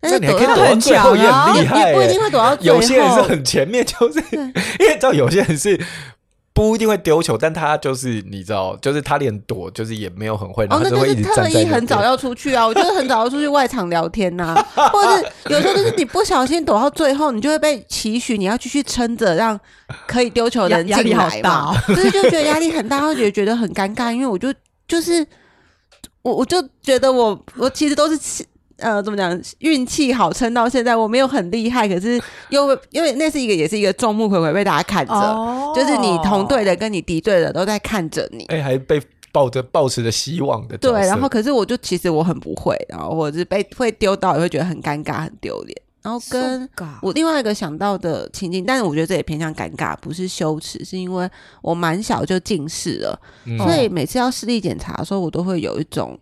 但是躲到很强啊，也不一定会躲到最后。有些人是很前面，就是 因为知道有些人是不一定会丢球，但他就是你知道，就是他连躲就是也没有很会，然后就会一直特意很早要出去啊。我觉得很早要出去外场聊天呐，或者是有时候就是你不小心躲到最后，你就会被期许你要继续撑着，让可以丢球的人进来嘛。就是就觉得压力很大，会觉得觉得很尴尬，因为我就就是我我就觉得我我其实都是。呃，怎么讲？运气好撑到现在，我没有很厉害，可是又因为那是一个，也是一个众目睽睽被大家看着，哦、就是你同队的跟你敌对的都在看着你，哎、欸，还被抱着抱持着希望的。对，然后可是我就其实我很不会，然后或者是被会丢到也会觉得很尴尬、很丢脸。然后跟我另外一个想到的情境，但是我觉得这也偏向尴尬，不是羞耻，是因为我蛮小就近视了，嗯、所以每次要视力检查的时候，我都会有一种。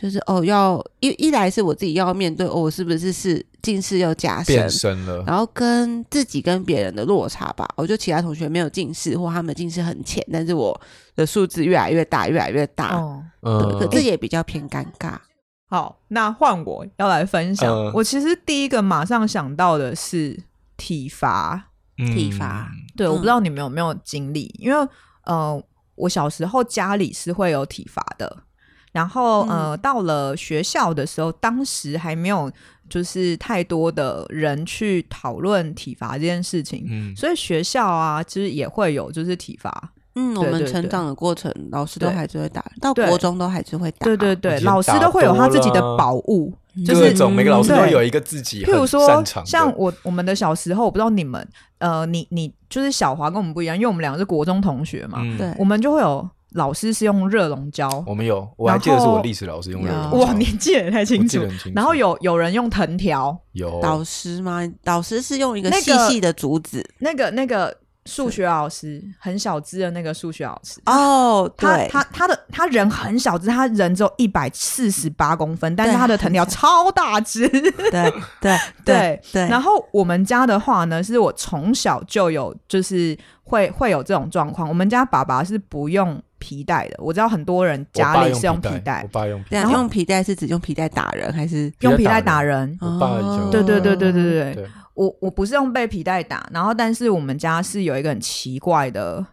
就是哦，要一一来是我自己要面对，哦，我是不是是近视又加深，变深了，然后跟自己跟别人的落差吧。我觉得其他同学没有近视，或他们近视很浅，但是我的数字越来越大，越来越大，哦，可这也比较偏尴尬。好，那换我要来分享。呃、我其实第一个马上想到的是体罚，体罚。对，我不知道你们有没有经历，因为呃，我小时候家里是会有体罚的。然后呃，到了学校的时候，当时还没有就是太多的人去讨论体罚这件事情，嗯，所以学校啊，其实也会有就是体罚。嗯，我们成长的过程，老师都还是会打，到国中都还是会打。对对对，老师都会有他自己的宝物，就是每个老师都有一个自己。譬如说，像我我们的小时候，我不知道你们，呃，你你就是小华跟我们不一样，因为我们两个是国中同学嘛，对，我们就会有。老师是用热熔胶，我们有，我还记得是我历史老师用热熔胶。哇，你记得也太清楚。然后有有人用藤条，有导师吗？导师是用一个细细的竹子，那个那个数学老师很小只的那个数学老师哦，他，他他的他人很小只，他人只有一百四十八公分，但是他的藤条超大只。对对 对对。然后我们家的话呢，是我从小就有，就是会会有这种状况。我们家爸爸是不用。皮带的，我知道很多人家里是用皮带。我爸用皮带。然后用皮带是指用皮带打人，还是用皮带打人？我爸就对对对对对对对。我我不是用被皮带打，然后但是我们家是有一个很奇怪的。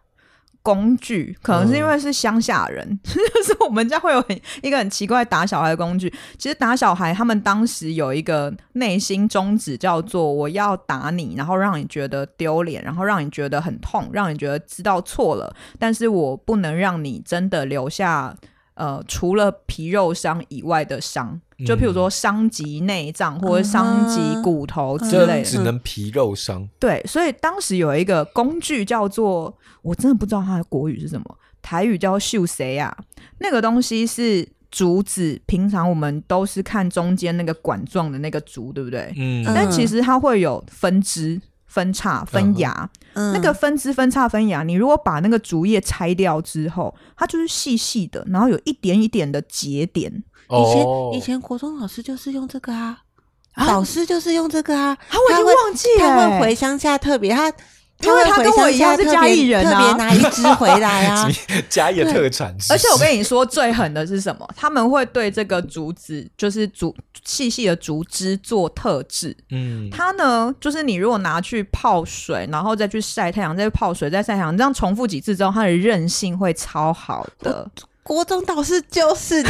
工具可能是因为是乡下人，嗯、就是我们家会有很一个很奇怪打小孩的工具。其实打小孩，他们当时有一个内心宗旨，叫做我要打你，然后让你觉得丢脸，然后让你觉得很痛，让你觉得知道错了，但是我不能让你真的留下呃除了皮肉伤以外的伤。就譬如说伤及内脏或者伤及骨头之类的，只能皮肉伤。对，所以当时有一个工具叫做，我真的不知道它的国语是什么，台语叫秀谁啊？那个东西是竹子，平常我们都是看中间那个管状的那个竹，对不对？嗯。但其实它会有分支、分叉、分芽。嗯。那个分支、分叉、分芽，你如果把那个竹叶拆掉之后，它就是细细的，然后有一点一点的节点。以前以前国中老师就是用这个啊，老师就是用这个啊，我已经忘记了，他会回乡下特别他，因为他跟我一样是嘉义人啊，特别拿一只回来啊，嘉义特产。而且我跟你说最狠的是什么？他们会对这个竹子，就是竹细细的竹枝做特制。嗯，它呢，就是你如果拿去泡水，然后再去晒太阳，再去泡水，再晒太阳，这样重复几次之后，它的韧性会超好的。国中导师就是，就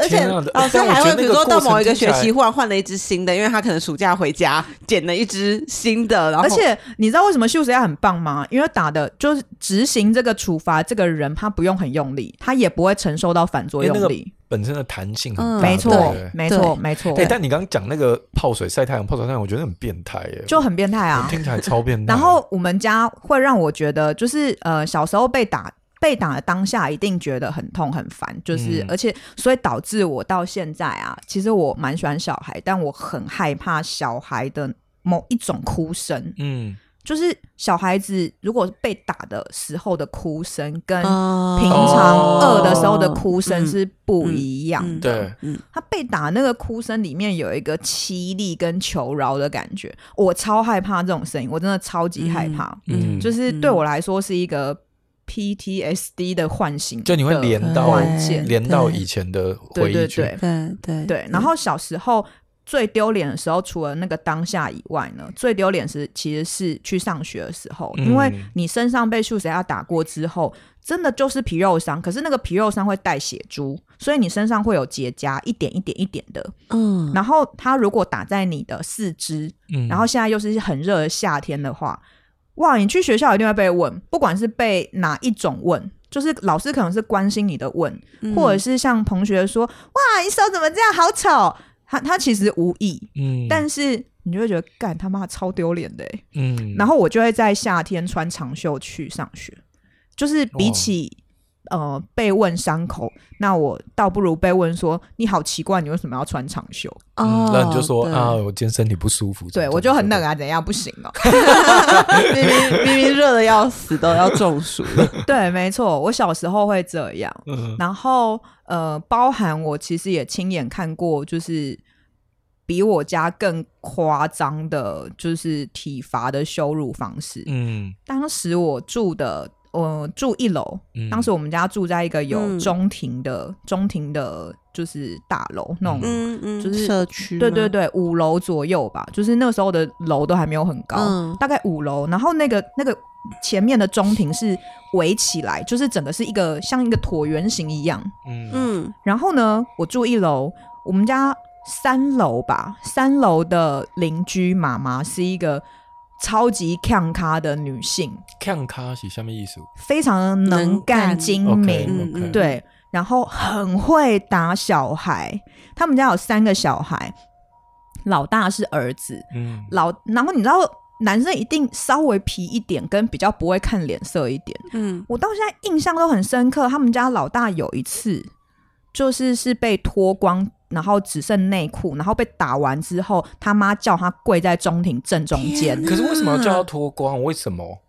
而且老师还会比如说到某一个学期忽然换了一只新的，因为他可能暑假回家捡了一只新的，然后而且你知道为什么秀才很棒吗？因为打的就是执行这个处罚这个人，他不用很用力，他也不会承受到反作用力，本身的弹性很大，没错，没错，没错。对但你刚刚讲那个泡水晒太阳、泡水晒太阳，我觉得很变态耶，就很变态啊，听起来超变态。然后我们家会让我觉得，就是呃，小时候被打。被打的当下一定觉得很痛很烦，就是、嗯、而且所以导致我到现在啊，其实我蛮喜欢小孩，但我很害怕小孩的某一种哭声。嗯，就是小孩子如果被打的时候的哭声，跟平常饿的时候的哭声是不一样的。对，他被打那个哭声里面有一个凄厉跟求饶的感觉，我超害怕这种声音，我真的超级害怕。嗯，就是对我来说是一个 PTSD 的唤醒，就你会连到连到以前的回忆。对对对对对。然后小时候。最丢脸的时候，除了那个当下以外呢，最丢脸是其实是去上学的时候，因为你身上被数学家打过之后，真的就是皮肉伤，可是那个皮肉伤会带血珠，所以你身上会有结痂，一点一点一点的。嗯，然后它如果打在你的四肢，嗯，然后现在又是很热的夏天的话，哇，你去学校一定会被问，不管是被哪一种问，就是老师可能是关心你的问，或者是像同学说，哇，你手怎么这样，好丑。他他其实无意，嗯，但是你就会觉得干他妈超丢脸的，嗯，然后我就会在夏天穿长袖去上学，就是比起呃被问伤口，那我倒不如被问说你好奇怪，你为什么要穿长袖？哦，那你就说啊，我今天身体不舒服，对我就很冷啊，怎样不行哦？明明明明热的要死，都要中暑了。对，没错，我小时候会这样，然后。呃，包含我其实也亲眼看过，就是比我家更夸张的，就是体罚的羞辱方式。嗯，当时我住的，呃，住一楼，嗯、当时我们家住在一个有中庭的、嗯、中庭的，就是大楼那种，嗯嗯，就是社区，对对对，五楼左右吧，就是那个时候的楼都还没有很高，嗯、大概五楼，然后那个那个。前面的中庭是围起来，就是整个是一个像一个椭圆形一样。嗯嗯。然后呢，我住一楼，我们家三楼吧，三楼的邻居妈妈是一个超级强咖的女性。强咖是什么意思？非常能干、精明，okay, okay. 对，然后很会打小孩。他们家有三个小孩，老大是儿子。嗯。老，然后你知道。男生一定稍微皮一点，跟比较不会看脸色一点。嗯，我到现在印象都很深刻。他们家老大有一次，就是是被脱光，然后只剩内裤，然后被打完之后，他妈叫他跪在中庭正中间。可是为什么要叫他脱光？为什么？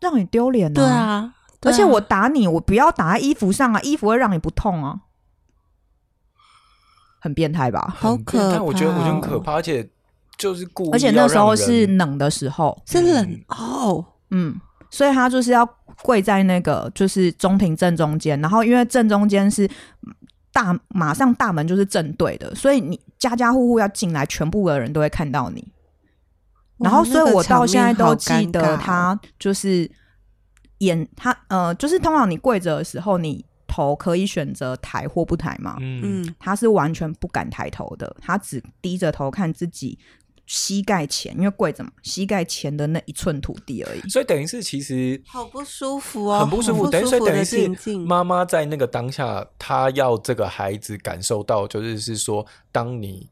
让你丢脸呢？对啊，而且我打你，我不要打在衣服上啊，衣服会让你不痛啊。很变态吧？好可怕！我觉得我觉得很可怕，而且。就是故意，而且那时候是冷的时候，是冷哦，嗯，所以他就是要跪在那个就是中庭正中间，然后因为正中间是大，马上大门就是正对的，所以你家家户户要进来，全部的人都会看到你。然后，所以我到现在都记得他就是眼他呃，就是通常你跪着的时候，你头可以选择抬或不抬嘛，嗯，他是完全不敢抬头的，他只低着头看自己。膝盖前，因为跪着嘛，膝盖前的那一寸土地而已。所以等于是其实好不舒服哦，很不舒服。等于所以等于是妈妈在那个当下，她要这个孩子感受到，就是是说，当你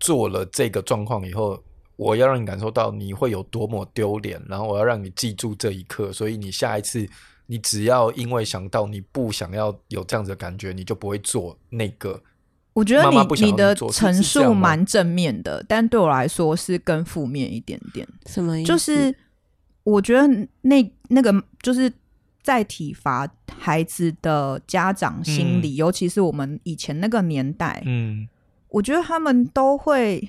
做了这个状况以后，我要让你感受到你会有多么丢脸，然后我要让你记住这一刻。所以你下一次，你只要因为想到你不想要有这样子的感觉，你就不会做那个。我觉得你妈妈你的陈述蛮正面的，但对我来说是更负面一点点。什么意思？就是我觉得那那个就是在体罚孩子的家长心里，嗯、尤其是我们以前那个年代，嗯，我觉得他们都会，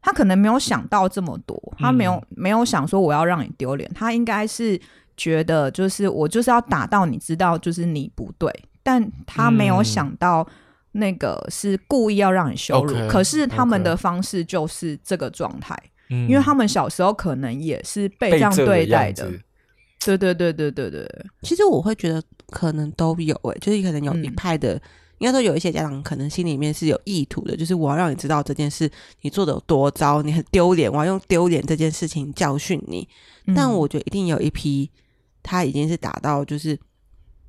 他可能没有想到这么多，他没有、嗯、没有想说我要让你丢脸，他应该是觉得就是我就是要打到你知道就是你不对，但他没有想到。那个是故意要让你羞辱，okay, 可是他们的方式就是这个状态，嗯、因为他们小时候可能也是被这样对待的。对对对对对对，其实我会觉得可能都有诶、欸，就是可能有一派的，嗯、应该说有一些家长可能心里面是有意图的，就是我要让你知道这件事你做的有多糟，你很丢脸，我要用丢脸这件事情教训你。嗯、但我觉得一定有一批他已经是打到就是。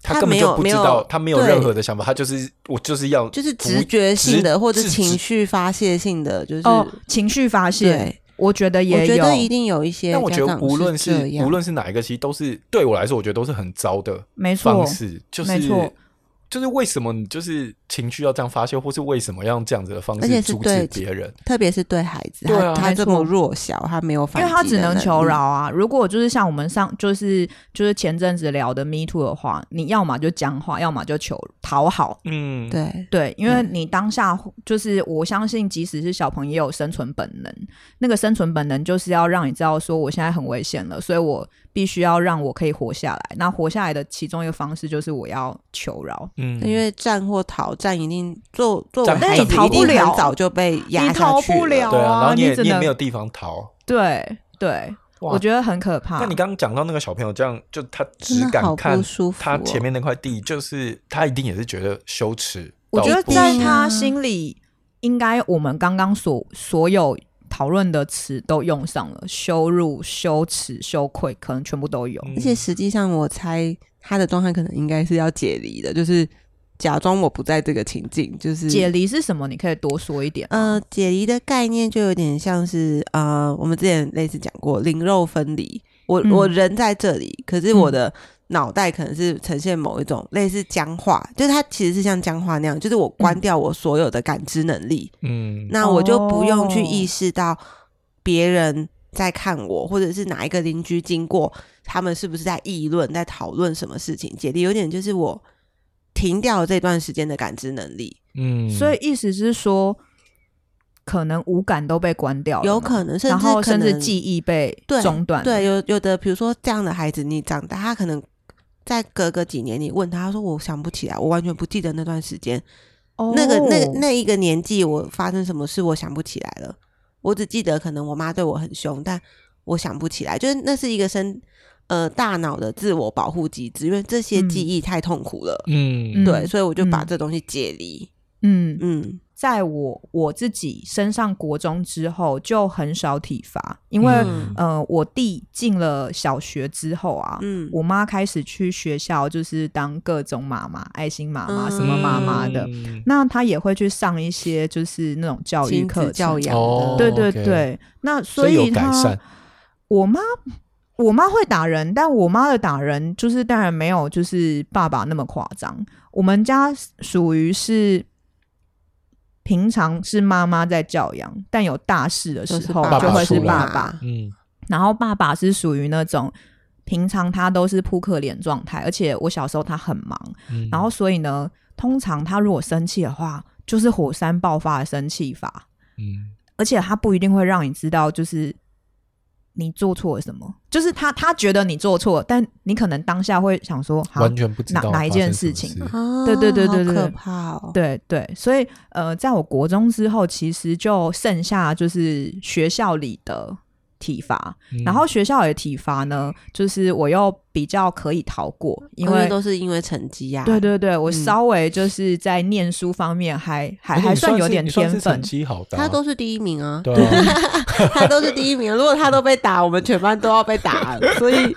他根本就不知道，他没有任何的想法，他就是我就是要就是直觉性的或者情绪发泄性的，就是情绪发泄。我觉得也有，我觉得一定有一些。但我觉得无论是无论是哪一个，其实都是对我来说，我觉得都是很糟的，没错。方式就是就是为什么你就是情绪要这样发泄，或是为什么要用这样子的方式阻止别人？特别是对孩子，他他这么弱小，他没有反，因为他只能求饶啊。如果就是像我们上就是就是前阵子聊的 Me Too 的话，你要么就僵化，要么就求讨好。嗯，对对，因为你当下就是我相信，即使是小朋友也有生存本能，那个生存本能就是要让你知道说我现在很危险了，所以我。必须要让我可以活下来。那活下来的其中一个方式就是我要求饶。嗯，因为战或逃，战一定做做，但你逃不了，早就被压下去了。你逃不了啊！对啊，然后你也你，你也没有地方逃。对对，我觉得很可怕。那你刚刚讲到那个小朋友这样，就他只敢看他前面那块地，就是他一定也是觉得羞耻。我觉得在他心里，应该我们刚刚所所有。讨论的词都用上了，羞辱、羞耻、羞愧，可能全部都有。而且实际上，我猜他的状态可能应该是要解离的，就是假装我不在这个情境。就是解离是什么？你可以多说一点。呃，解离的概念就有点像是呃，我们之前类似讲过灵肉分离。我、嗯、我人在这里，可是我的。嗯脑袋可能是呈现某一种类似僵化，就是它其实是像僵化那样，就是我关掉我所有的感知能力，嗯，那我就不用去意识到别人在看我，或者是哪一个邻居经过，他们是不是在议论、在讨论什么事情。解离有点就是我停掉了这段时间的感知能力，嗯，所以意思是说，可能五感都被关掉了，有可能，甚至然后甚至记忆被中断。对，有有的，比如说这样的孩子，你长大，他可能。在隔个几年，你问他，他说：“我想不起来，我完全不记得那段时间，oh. 那个那那一个年纪，我发生什么事，我想不起来了。我只记得可能我妈对我很凶，但我想不起来。就是那是一个生呃大脑的自我保护机制，因为这些记忆太痛苦了。嗯，对，所以我就把这东西解离。嗯。嗯。嗯”在我我自己升上国中之后，就很少体罚，因为、嗯、呃，我弟进了小学之后啊，嗯，我妈开始去学校，就是当各种妈妈、爱心妈妈、什么妈妈的，嗯、那她也会去上一些就是那种教育课、教养的，哦、对对对。okay 那所以她，我妈我妈会打人，但我妈的打人就是当然没有就是爸爸那么夸张，我们家属于是。平常是妈妈在教养，但有大事的时候就会是爸爸。嗯，然后爸爸是属于那种平常他都是扑克脸状态，而且我小时候他很忙，嗯、然后所以呢，通常他如果生气的话，就是火山爆发的生气法。嗯，而且他不一定会让你知道，就是。你做错了什么？就是他，他觉得你做错，但你可能当下会想说，完全不知道哪哪一件事情。对对对对对，可怕哦！对对，所以呃，在我国中之后，其实就剩下就是学校里的。体罚，然后学校的体罚呢，就是我又比较可以逃过，因为都是因为成绩呀。对对对，我稍微就是在念书方面还还还算有点天分，成绩好，他都是第一名啊，对，他都是第一名。如果他都被打，我们全班都要被打。所以，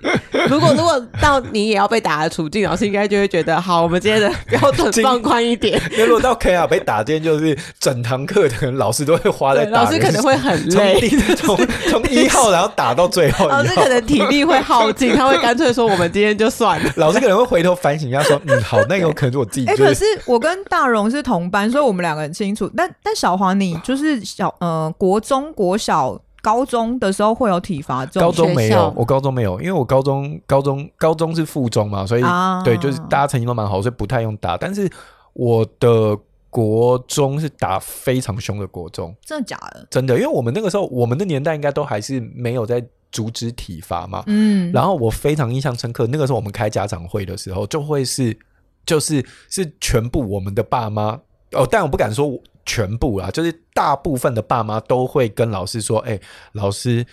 如果如果到你也要被打的处境，老师应该就会觉得，好，我们今天的标准放宽一点。如果到 K 啊被打，今天就是整堂课的老师都会花在打，老师可能会很累，从从一。号，然后打到最后，老师可能体力会耗尽，他会干脆说：“我们今天就算了。”老师可能会回头反省一下，说：“ 嗯，好，那有可能是我自己。”哎，可是我跟大荣是同班，所以我们两个很清楚。但但小黄，你就是小呃，国中国小、高中的时候会有体罚？高中没有，我高中没有，因为我高中高中高中是附中嘛，所以、啊、对，就是大家成绩都蛮好，所以不太用打。但是我的。国中是打非常凶的国中，真的假的？真的，因为我们那个时候，我们的年代应该都还是没有在阻止体罚嘛。嗯，然后我非常印象深刻，那个时候我们开家长会的时候，就会是就是是全部我们的爸妈哦，但我不敢说全部啦，就是大部分的爸妈都会跟老师说：“哎，老师。”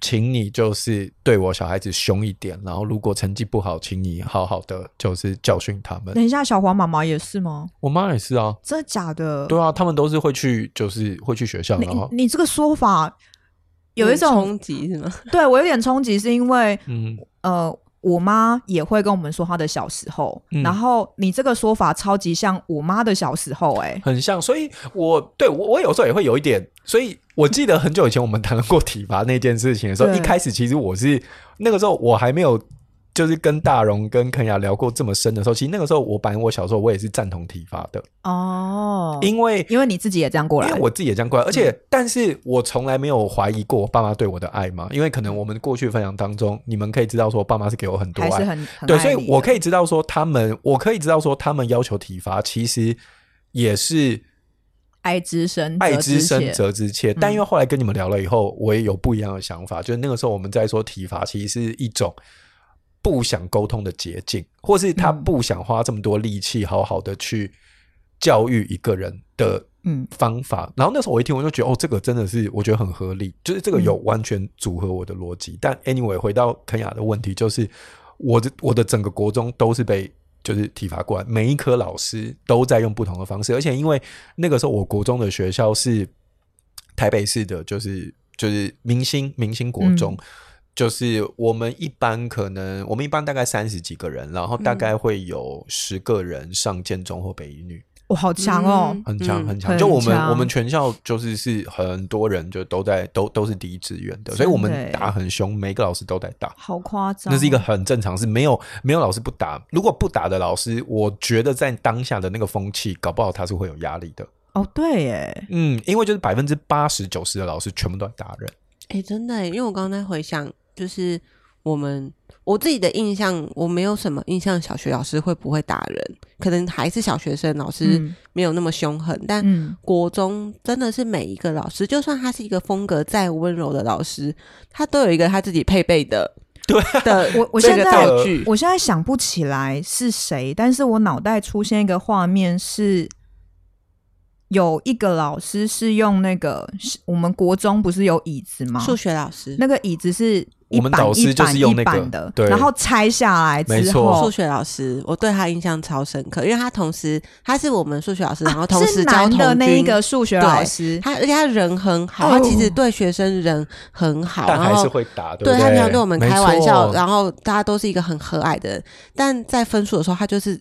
请你就是对我小孩子凶一点，然后如果成绩不好，请你好好的就是教训他们。等一下，小黄妈妈也是吗？我妈也是啊，真的假的？对啊，他们都是会去，就是会去学校。然后你这个说法有一种冲击是吗？对我有点冲击，是因为嗯呃。我妈也会跟我们说她的小时候，嗯、然后你这个说法超级像我妈的小时候、欸，哎，很像。所以我对我我有时候也会有一点，所以我记得很久以前我们谈过体罚那件事情的时候，一开始其实我是那个时候我还没有就是跟大荣跟肯雅聊过这么深的时候，其实那个时候我本来我小时候我也是赞同体罚的哦，因为因为你自己也这样过来，因为我自己也这样过来，而且、嗯、但是我从来没有怀疑过我爸妈对我的爱嘛，因为可能我们过去分享当中，你们可以知道说，爸妈是给我很多爱，对，所以我可以知道说他们，我可以知道说他们要求体罚，其实也是。爱之深，爱之深责之切。但因为后来跟你们聊了以后，我也有不一样的想法。就是那个时候我们在说体罚，其实是一种不想沟通的捷径，或是他不想花这么多力气，好好的去教育一个人的嗯方法。然后那时候我一听，我就觉得哦，这个真的是我觉得很合理，就是这个有完全组合我的逻辑。但 anyway，回到肯雅的问题，就是我的我的整个国中都是被。就是体罚过来，每一科老师都在用不同的方式，而且因为那个时候我国中的学校是台北市的，就是就是明星明星国中，嗯、就是我们一般可能我们一般大概三十几个人，然后大概会有十个人上建中或北一女。哇，好强哦，很强很强。就我们我们全校就是是很多人就都在都都是第一志愿的，所以我们打很凶，每个老师都在打，好夸张。那是一个很正常，是没有没有老师不打。如果不打的老师，我觉得在当下的那个风气，搞不好他是会有压力的。哦，对，耶，嗯，因为就是百分之八十九十的老师全部都在打人。哎，真的，因为我刚刚在回想，就是我们。我自己的印象，我没有什么印象，小学老师会不会打人？可能还是小学生，老师没有那么凶狠。嗯、但国中真的是每一个老师，就算他是一个风格再温柔的老师，他都有一个他自己配备的。对的，我我现在，我现在想不起来是谁，但是我脑袋出现一个画面是。有一个老师是用那个，我们国中不是有椅子吗？数学老师，那个椅子是我们导师就是用那个一板一板的，对，然后拆下来之后，数学老师，我对他印象超深刻，因为他同时他是我们数学老师，然后同时教的那一个数学老师，他而且他人很好，他其实对学生人很好，但还是会打，对，他经常对我们开玩笑，然后大家都是一个很和蔼的人，但在分数的时候，他就是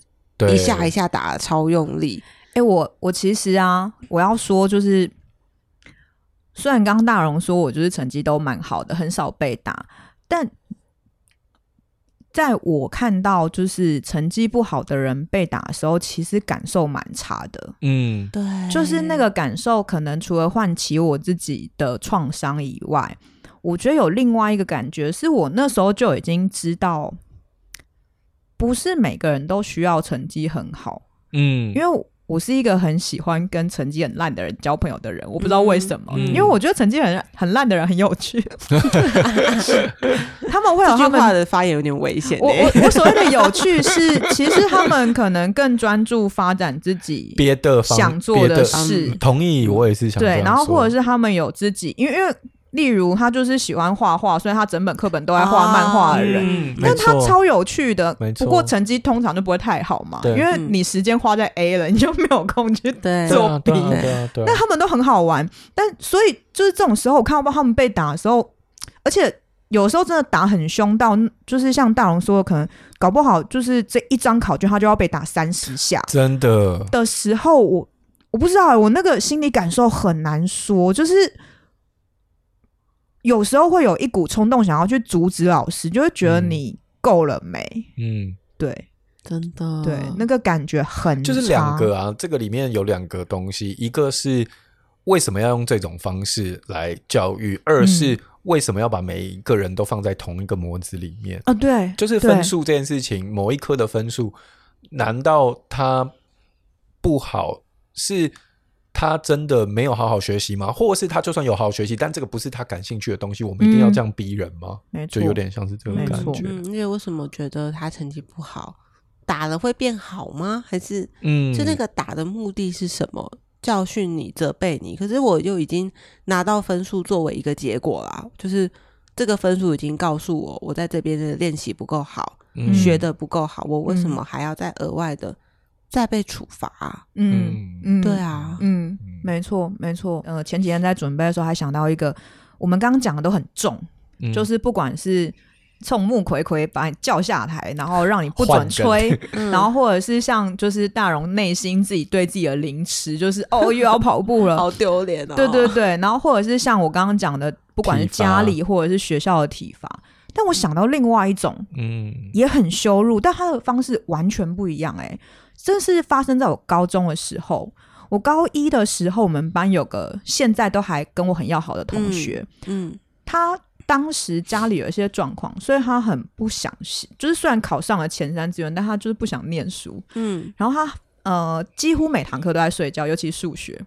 一下一下打得超用力。哎、欸，我我其实啊，我要说就是，虽然刚刚大荣说我就是成绩都蛮好的，很少被打，但在我看到就是成绩不好的人被打的时候，其实感受蛮差的。嗯，对，就是那个感受，可能除了唤起我自己的创伤以外，我觉得有另外一个感觉，是我那时候就已经知道，不是每个人都需要成绩很好。嗯，因为。我是一个很喜欢跟成绩很烂的人交朋友的人，我不知道为什么，嗯、因为我觉得成绩很很烂的人很有趣。他们会有他们话的发言有点危险。我我我所谓的有趣是，其实他们可能更专注发展自己别的想做的事。同意，我也是想对，然后或者是他们有自己，因为因为。例如，他就是喜欢画画，所以他整本课本都在画漫画的人。啊嗯、但他超有趣的，不过成绩通常就不会太好嘛，因为你时间花在 A 了，你就没有空去 做 B。那他们都很好玩，但所以就是这种时候，我看到他们被打的时候，而且有时候真的打很凶，到就是像大龙说的，可能搞不好就是这一张考卷他就要被打三十下，真的的时候，我我不知道，我那个心理感受很难说，就是。有时候会有一股冲动，想要去阻止老师，就会觉得你够了没？嗯，对，真的，对，那个感觉很就是两个啊。这个里面有两个东西，一个是为什么要用这种方式来教育，二是为什么要把每一个人都放在同一个模子里面啊？对，就是分数这件事情，某一科的分数，难道它不好？是？他真的没有好好学习吗？或者是他就算有好好学习，但这个不是他感兴趣的东西，我们一定要这样逼人吗？嗯、就有点像是这种感觉。嗯，因为为什么觉得他成绩不好，打了会变好吗？还是嗯，就那个打的目的是什么？教训你、责备你？可是我就已经拿到分数作为一个结果啦，就是这个分数已经告诉我，我在这边的练习不够好，嗯、学的不够好，我为什么还要再额外的？再被处罚，嗯嗯，对啊，嗯，没错没错。呃，前几天在准备的时候，还想到一个，我们刚刚讲的都很重，嗯、就是不管是冲木葵葵把你叫下台，然后让你不准吹，然后或者是像就是大荣内心自己对自己的凌迟，就是哦又要跑步了，好丢脸哦。对对对，然后或者是像我刚刚讲的，不管是家里或者是学校的体罚。但我想到另外一种，嗯，也很羞辱，但他的方式完全不一样、欸。哎，这是发生在我高中的时候。我高一的时候，我们班有个现在都还跟我很要好的同学，嗯，嗯他当时家里有一些状况，所以他很不想，就是虽然考上了前三志愿，但他就是不想念书，嗯，然后他呃几乎每堂课都在睡觉，尤其数学。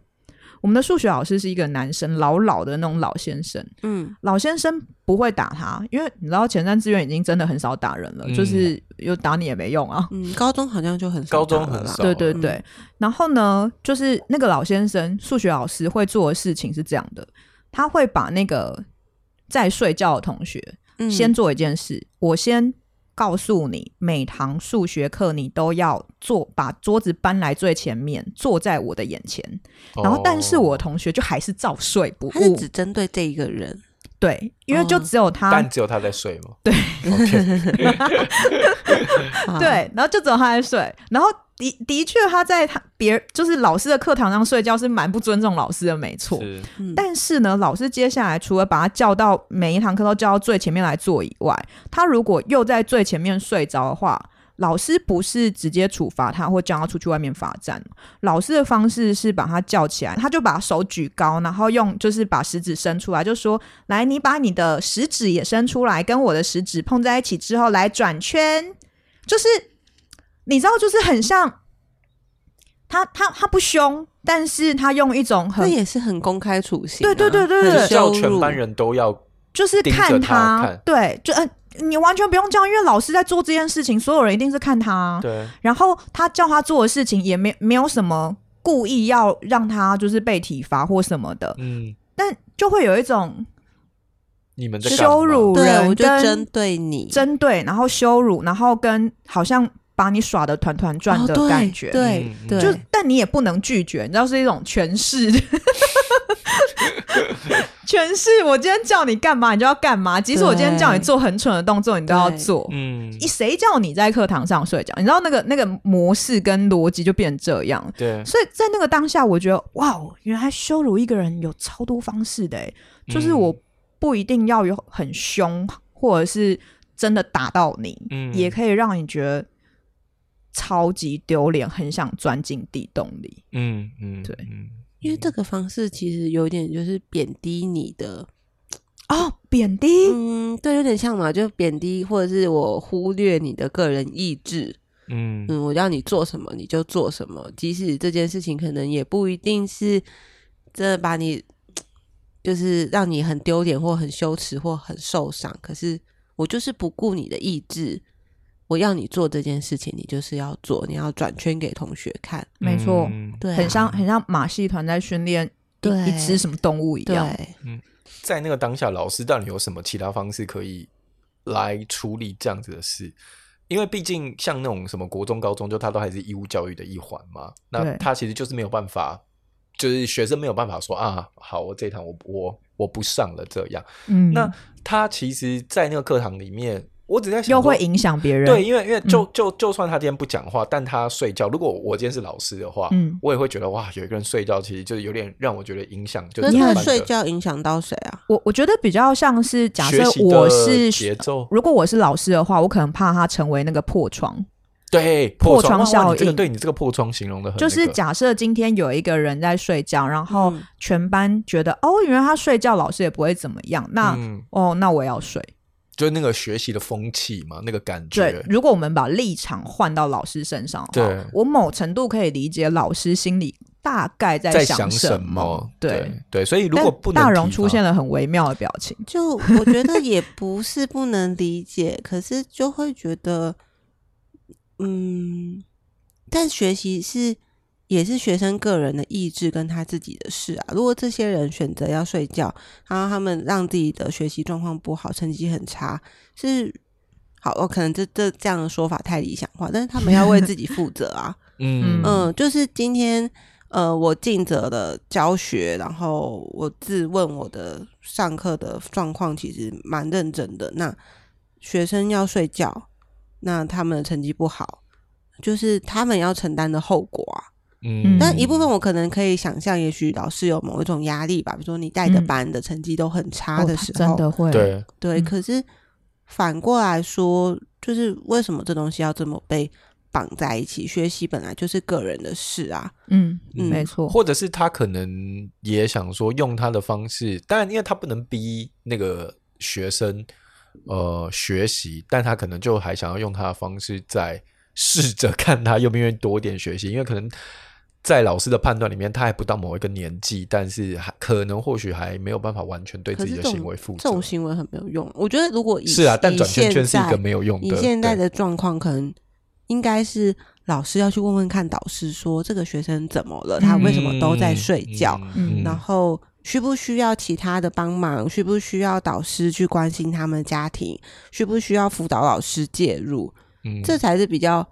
我们的数学老师是一个男生，老老的那种老先生。嗯，老先生不会打他，因为你知道前三志愿已经真的很少打人了，嗯、就是有打你也没用啊。嗯，高中好像就很少，高中很少。对对对。嗯、然后呢，就是那个老先生数学老师会做的事情是这样的，他会把那个在睡觉的同学先做一件事，嗯、我先。告诉你，每堂数学课你都要坐，把桌子搬来最前面，坐在我的眼前。哦、然后，但是我同学就还是照睡不误。他是只针对这一个人，对，因为就只有他，但只有他在睡嘛。对，对，然后就只有他在睡，然后。的的确，他在他别就是老师的课堂上睡觉是蛮不尊重老师的，没错。是但是呢，老师接下来除了把他叫到每一堂课都叫到最前面来坐以外，他如果又在最前面睡着的话，老师不是直接处罚他或叫他出去外面罚站。老师的方式是把他叫起来，他就把手举高，然后用就是把食指伸出来，就说：“来，你把你的食指也伸出来，跟我的食指碰在一起之后来转圈，就是。”你知道，就是很像他，他他不凶，但是他用一种很，那也是很公开处刑，对对对对对，叫全班人都要，就是看他，对，就呃，你完全不用叫，因为老师在做这件事情，所有人一定是看他，对。然后他叫他做的事情也没没有什么故意要让他就是被体罚或什么的，嗯，但就会有一种你们的羞辱人，我就针对你，针对，然后羞辱，然后跟好像。把你耍的团团转的感觉，哦、对对，就但你也不能拒绝，你知道是一种权势，权势。我今天叫你干嘛，你就要干嘛。即使我今天叫你做很蠢的动作，你都要做。嗯，谁叫你在课堂上睡觉？你知道那个那个模式跟逻辑就变成这样。对，所以在那个当下，我觉得哇，原来羞辱一个人有超多方式的，就是我不一定要有很凶，或者是真的打到你，嗯，也可以让你觉得。超级丢脸，很想钻进地洞里。嗯嗯，对，因为这个方式其实有点就是贬低你的哦，贬低，嗯，对，有点像嘛，就贬低或者是我忽略你的个人意志。嗯嗯，我让你做什么你就做什么，即使这件事情可能也不一定是真的把你就是让你很丢脸或很羞耻或很受伤，可是我就是不顾你的意志。我要你做这件事情，你就是要做，你要转圈给同学看，没错，对，很像很像马戏团在训练一只什么动物一样。嗯，在那个当下，老师到底有什么其他方式可以来处理这样子的事？因为毕竟像那种什么国中、高中，就他都还是义务教育的一环嘛。那他其实就是没有办法，就是学生没有办法说啊，好，我这一堂我我我不上了这样。嗯，那他其实，在那个课堂里面。我只在想，又会影响别人。对，因为因为就就就算他今天不讲话，但他睡觉。如果我今天是老师的话，嗯，我也会觉得哇，有一个人睡觉，其实就是有点让我觉得影响。就是他睡觉影响到谁啊？我我觉得比较像是假设我是节奏，如果我是老师的话，我可能怕他成为那个破窗。对，破窗效应。这个对你这个破窗形容的很，就是假设今天有一个人在睡觉，然后全班觉得哦，原来他睡觉，老师也不会怎么样。那哦，那我要睡。就是那个学习的风气嘛，那个感觉。对，如果我们把立场换到老师身上的话，对我某程度可以理解老师心里大概在想什么。对对，对，所以如果不能大荣出现了很微妙的表情，就我觉得也不是不能理解，可是就会觉得，嗯，但学习是。也是学生个人的意志跟他自己的事啊。如果这些人选择要睡觉，然后他们让自己的学习状况不好，成绩很差，是好，我可能这这这样的说法太理想化，但是他们要为自己负责啊。嗯嗯，就是今天呃，我尽责的教学，然后我自问我的上课的状况其实蛮认真的。那学生要睡觉，那他们的成绩不好，就是他们要承担的后果啊。嗯，但一部分我可能可以想象，也许老师有某一种压力吧，比如说你带的班的成绩都很差的时候，嗯哦、真的会对对。可是反过来说，就是为什么这东西要这么被绑在一起？学习本来就是个人的事啊。嗯，嗯没错。或者是他可能也想说，用他的方式，当然，因为他不能逼那个学生呃学习，但他可能就还想要用他的方式，在试着看他愿不愿意多一点学习，因为可能。在老师的判断里面，他还不到某一个年纪，但是还可能或许还没有办法完全对自己的行为负责。这种行为很没有用。我觉得如果以是啊，但转圈圈是一个没有用的。以现在的状况，可能应该是老师要去问问看导师，说这个学生怎么了？他为什么都在睡觉？嗯，然后需不需要其他的帮忙？需不需要导师去关心他们家庭？需不需要辅导老师介入？嗯，这才是比较。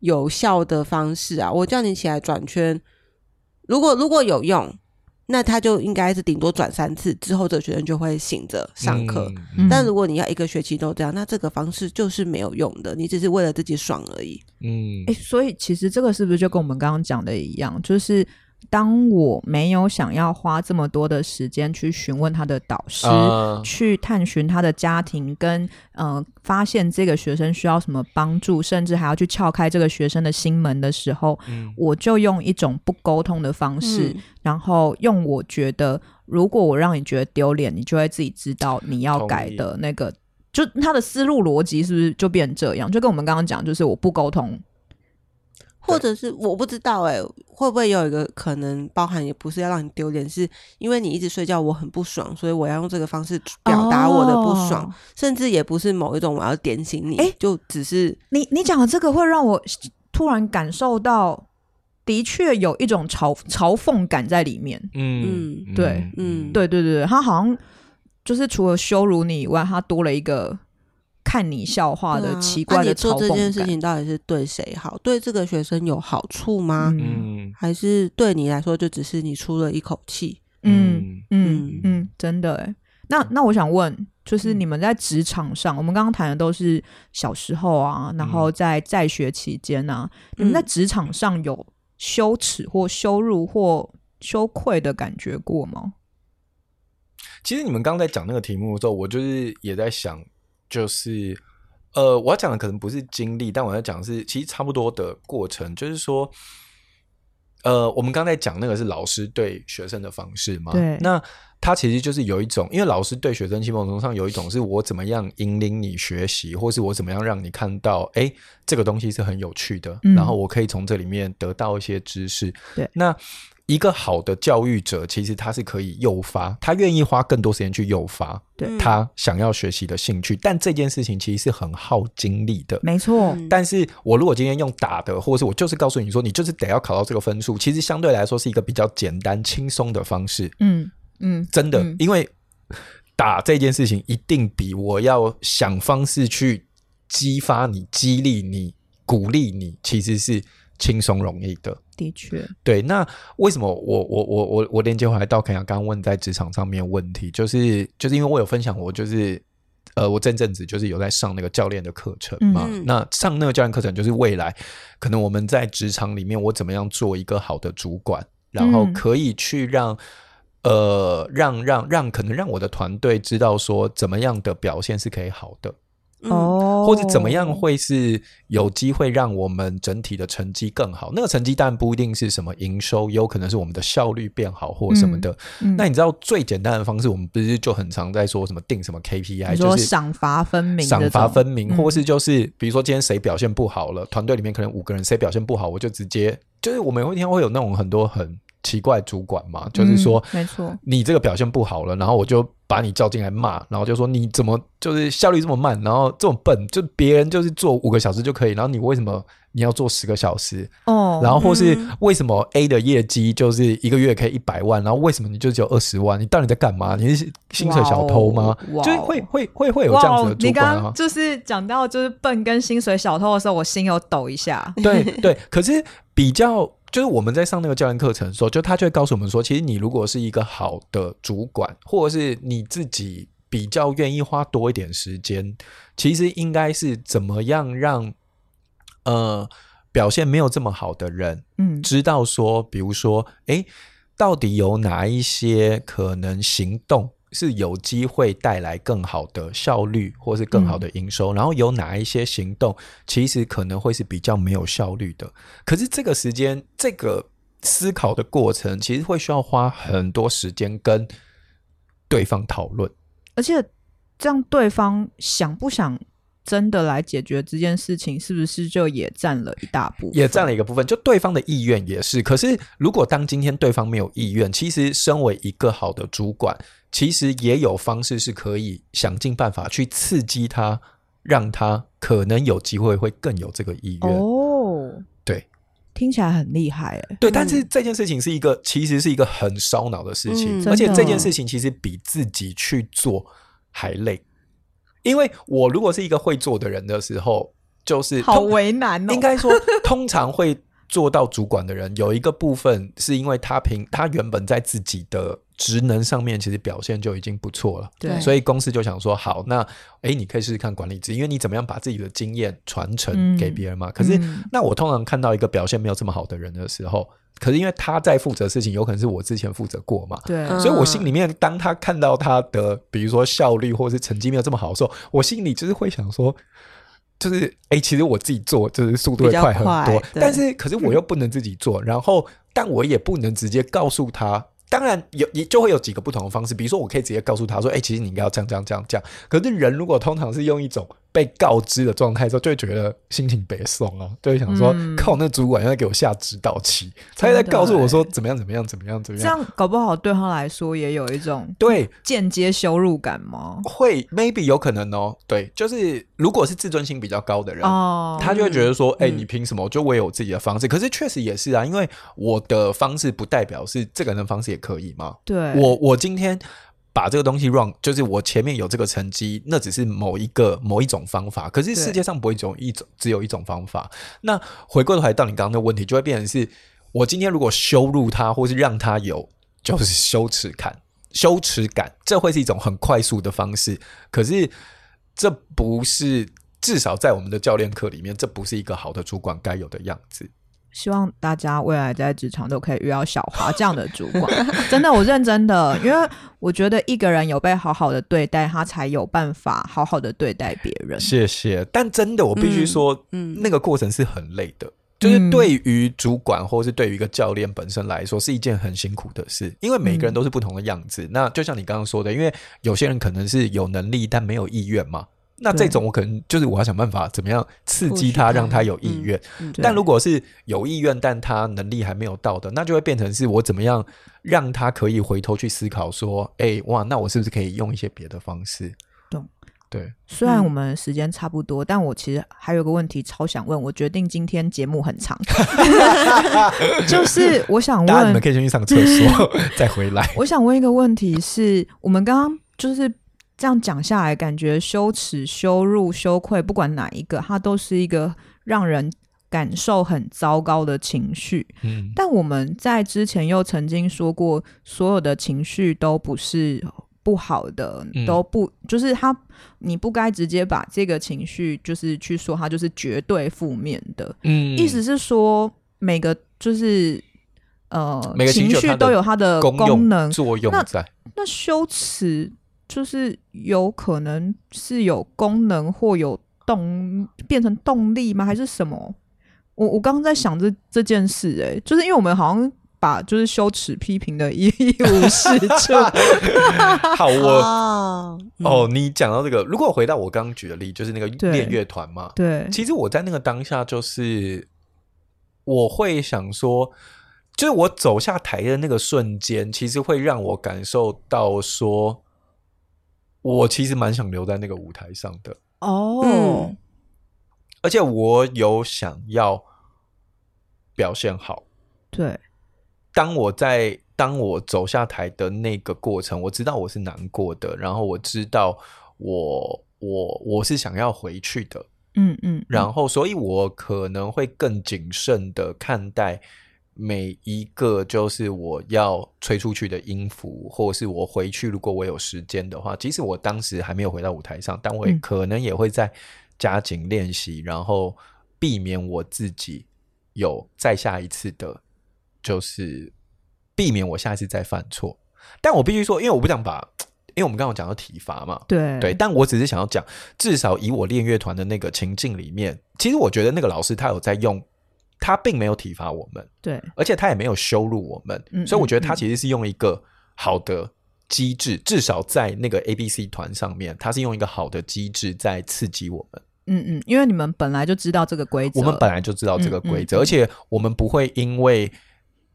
有效的方式啊，我叫你起来转圈，如果如果有用，那他就应该是顶多转三次之后，这个学生就会醒着上课。嗯、但如果你要一个学期都这样，那这个方式就是没有用的，你只是为了自己爽而已。嗯，欸，所以其实这个是不是就跟我们刚刚讲的一样，就是。当我没有想要花这么多的时间去询问他的导师，呃、去探寻他的家庭，跟嗯、呃，发现这个学生需要什么帮助，甚至还要去撬开这个学生的心门的时候，嗯、我就用一种不沟通的方式，嗯、然后用我觉得，如果我让你觉得丢脸，你就会自己知道你要改的那个，就他的思路逻辑是不是就变这样？就跟我们刚刚讲，就是我不沟通。或者是我不知道哎、欸，会不会有一个可能包含也不是要让你丢脸，是因为你一直睡觉，我很不爽，所以我要用这个方式表达我的不爽，哦、甚至也不是某一种我要点醒你，哎、欸，就只是你你讲的这个会让我突然感受到，的确有一种嘲嘲讽感在里面，嗯嗯，对，嗯对对对，他好像就是除了羞辱你以外，他多了一个。看你笑话的奇怪的嘲讽感。那你做这件事情到底是对谁好？对这个学生有好处吗？嗯，还是对你来说就只是你出了一口气？嗯嗯嗯，真的哎。那那我想问，就是你们在职场上，嗯、我们刚刚谈的都是小时候啊，然后在在学期间啊，嗯、你们在职场上有羞耻或羞辱或羞愧的感觉过吗？其实你们刚刚在讲那个题目的时候，我就是也在想。就是，呃，我要讲的可能不是经历，但我要讲的是其实差不多的过程。就是说，呃，我们刚才讲那个是老师对学生的方式嘛？对。那他其实就是有一种，因为老师对学生，基本上有一种是我怎么样引领你学习，或是我怎么样让你看到，哎，这个东西是很有趣的，嗯、然后我可以从这里面得到一些知识。对。那一个好的教育者，其实他是可以诱发，他愿意花更多时间去诱发他想要学习的兴趣。但这件事情其实是很耗精力的，没错。但是我如果今天用打的，或者是我就是告诉你说，你就是得要考到这个分数，其实相对来说是一个比较简单轻松的方式。嗯嗯，真的，因为打这件事情一定比我要想方式去激发你、激励你、鼓励你，其实是轻松容易的。的确，对。那为什么我我我我我连接回来到肯亚刚刚问在职场上面问题，就是就是因为我有分享，我就是呃，我这阵子就是有在上那个教练的课程嘛。嗯、那上那个教练课程，就是未来可能我们在职场里面，我怎么样做一个好的主管，然后可以去让、嗯、呃让让让可能让我的团队知道说，怎么样的表现是可以好的。哦，或者怎么样会是有机会让我们整体的成绩更好？那个成绩当然不一定是什么营收，有可能是我们的效率变好或什么的。嗯嗯、那你知道最简单的方式，我们不是就很常在说什么定什么 KPI，就是赏罚分明，赏罚分明，或是就是比如说今天谁表现不好了，团队里面可能五个人谁表现不好，我就直接就是我们有一天会有那种很多很。奇怪，主管嘛，就是说，没错，你这个表现不好了，然后我就把你叫进来骂，然后就说你怎么就是效率这么慢，然后这么笨，就别人就是做五个小时就可以，然后你为什么你要做十个小时？哦，然后或是为什么 A 的业绩就是一个月可以一百万，然后为什么你就只有二十万？你到底在干嘛？你是薪水小偷吗？就会会会会有这样子的主管啊。你刚就是讲到就是笨跟薪水小偷的时候，我心有抖一下。对对，可是比较。就是我们在上那个教练课程的时候，就他就会告诉我们说，其实你如果是一个好的主管，或者是你自己比较愿意花多一点时间，其实应该是怎么样让呃表现没有这么好的人，嗯，知道说，比如说，诶，到底有哪一些可能行动是有机会带来更好的效率，或是更好的营收？嗯、然后有哪一些行动其实可能会是比较没有效率的？可是这个时间，这个思考的过程，其实会需要花很多时间跟对方讨论，而且这样对方想不想？真的来解决这件事情，是不是就也占了一大部分？也占了一个部分，就对方的意愿也是。可是，如果当今天对方没有意愿，其实身为一个好的主管，其实也有方式是可以想尽办法去刺激他，让他可能有机会会更有这个意愿。哦，对，听起来很厉害诶。对，但是这件事情是一个，其实是一个很烧脑的事情，嗯，而且这件事情其实比自己去做还累。因为我如果是一个会做的人的时候，就是好为难哦。应该说，通常会做到主管的人，有一个部分是因为他凭他原本在自己的职能上面其实表现就已经不错了，对，所以公司就想说，好，那哎，你可以试试看管理职，因为你怎么样把自己的经验传承给别人嘛。嗯、可是，那我通常看到一个表现没有这么好的人的时候。可是因为他在负责事情，有可能是我之前负责过嘛，对，所以我心里面当他看到他的，比如说效率或是成绩没有这么好的时候，我心里就是会想说，就是哎、欸，其实我自己做就是速度会快很多，但是可是我又不能自己做，然后但我也不能直接告诉他。当然有，也就会有几个不同的方式。比如说，我可以直接告诉他说：“哎、欸，其实你应该要这样、这样、这样、这样。”可是人如果通常是用一种被告知的状态的时候，就会觉得心情别爽啊，就会想说：“嗯、靠，那主管要给我下指导棋，他在告诉我说怎么样、怎么样、怎么样、怎么样。”这样搞不好对他来说也有一种对间接羞辱感吗？会，maybe 有可能哦。对，就是如果是自尊心比较高的人，哦、他就会觉得说：“哎、嗯欸，你凭什么？就我有自己的方式。”可是确实也是啊，因为我的方式不代表是这个人的方式也可以嘛。对。我我今天把这个东西 run，就是我前面有这个成绩，那只是某一个某一种方法。可是世界上不会只有一种，只有一种方法。那回过头来到你刚刚的问题，就会变成是我今天如果羞辱他，或是让他有就是羞耻感，羞耻感，这会是一种很快速的方式。可是这不是，至少在我们的教练课里面，这不是一个好的主管该有的样子。希望大家未来在职场都可以遇到小华这样的主管，真的，我认真的，因为我觉得一个人有被好好的对待，他才有办法好好的对待别人。谢谢，但真的，我必须说，嗯，那个过程是很累的，嗯、就是对于主管或是对于一个教练本身来说，是一件很辛苦的事，因为每个人都是不同的样子。嗯、那就像你刚刚说的，因为有些人可能是有能力但没有意愿嘛。那这种我可能就是我要想办法怎么样刺激他，让他有意愿。但如果是有意愿，但他能力还没有到的，那就会变成是我怎么样让他可以回头去思考说，哎，哇，那我是不是可以用一些别的方式？懂？对。虽然我们时间差不多，但我其实还有个问题超想问。我决定今天节目很长，就是我想问，你们可以先去上厕所 再回来。我想问一个问题是，我们刚刚就是。这样讲下来，感觉羞耻、羞辱、羞愧，不管哪一个，它都是一个让人感受很糟糕的情绪。嗯，但我们在之前又曾经说过，所有的情绪都不是不好的，嗯、都不就是他，你不该直接把这个情绪就是去说它就是绝对负面的。嗯，意思是说每个就是呃，每个情绪都有它的功能作用在。那，那羞耻。就是有可能是有功能或有动变成动力吗？还是什么？我我刚刚在想这这件事、欸，哎，就是因为我们好像把就是羞耻批评的一一无是处。好，我哦，哦，你讲到这个，如果回到我刚刚举的例，就是那个练乐团嘛，对，其实我在那个当下，就是我会想说，就是我走下台的那个瞬间，其实会让我感受到说。我其实蛮想留在那个舞台上的哦，嗯，而且我有想要表现好。对，当我在当我走下台的那个过程，我知道我是难过的，然后我知道我我我是想要回去的，嗯嗯，嗯，然后所以我可能会更谨慎的看待。每一个就是我要吹出去的音符，或者是我回去，如果我有时间的话，即使我当时还没有回到舞台上，但我也可能也会再加紧练习，然后避免我自己有再下一次的，就是避免我下一次再犯错。但我必须说，因为我不想把因为我们刚刚讲到体罚嘛，对对，但我只是想要讲，至少以我练乐团的那个情境里面，其实我觉得那个老师他有在用，他并没有体罚我们，对，而且他也没有羞辱我们，嗯、所以我觉得他其实是用一个好的机制，嗯、至少在那个 ABC 团上面，他是用一个好的机制在刺激我们。嗯嗯，因为你们本来就知道这个规则，我们本来就知道这个规则，而且我们不会因为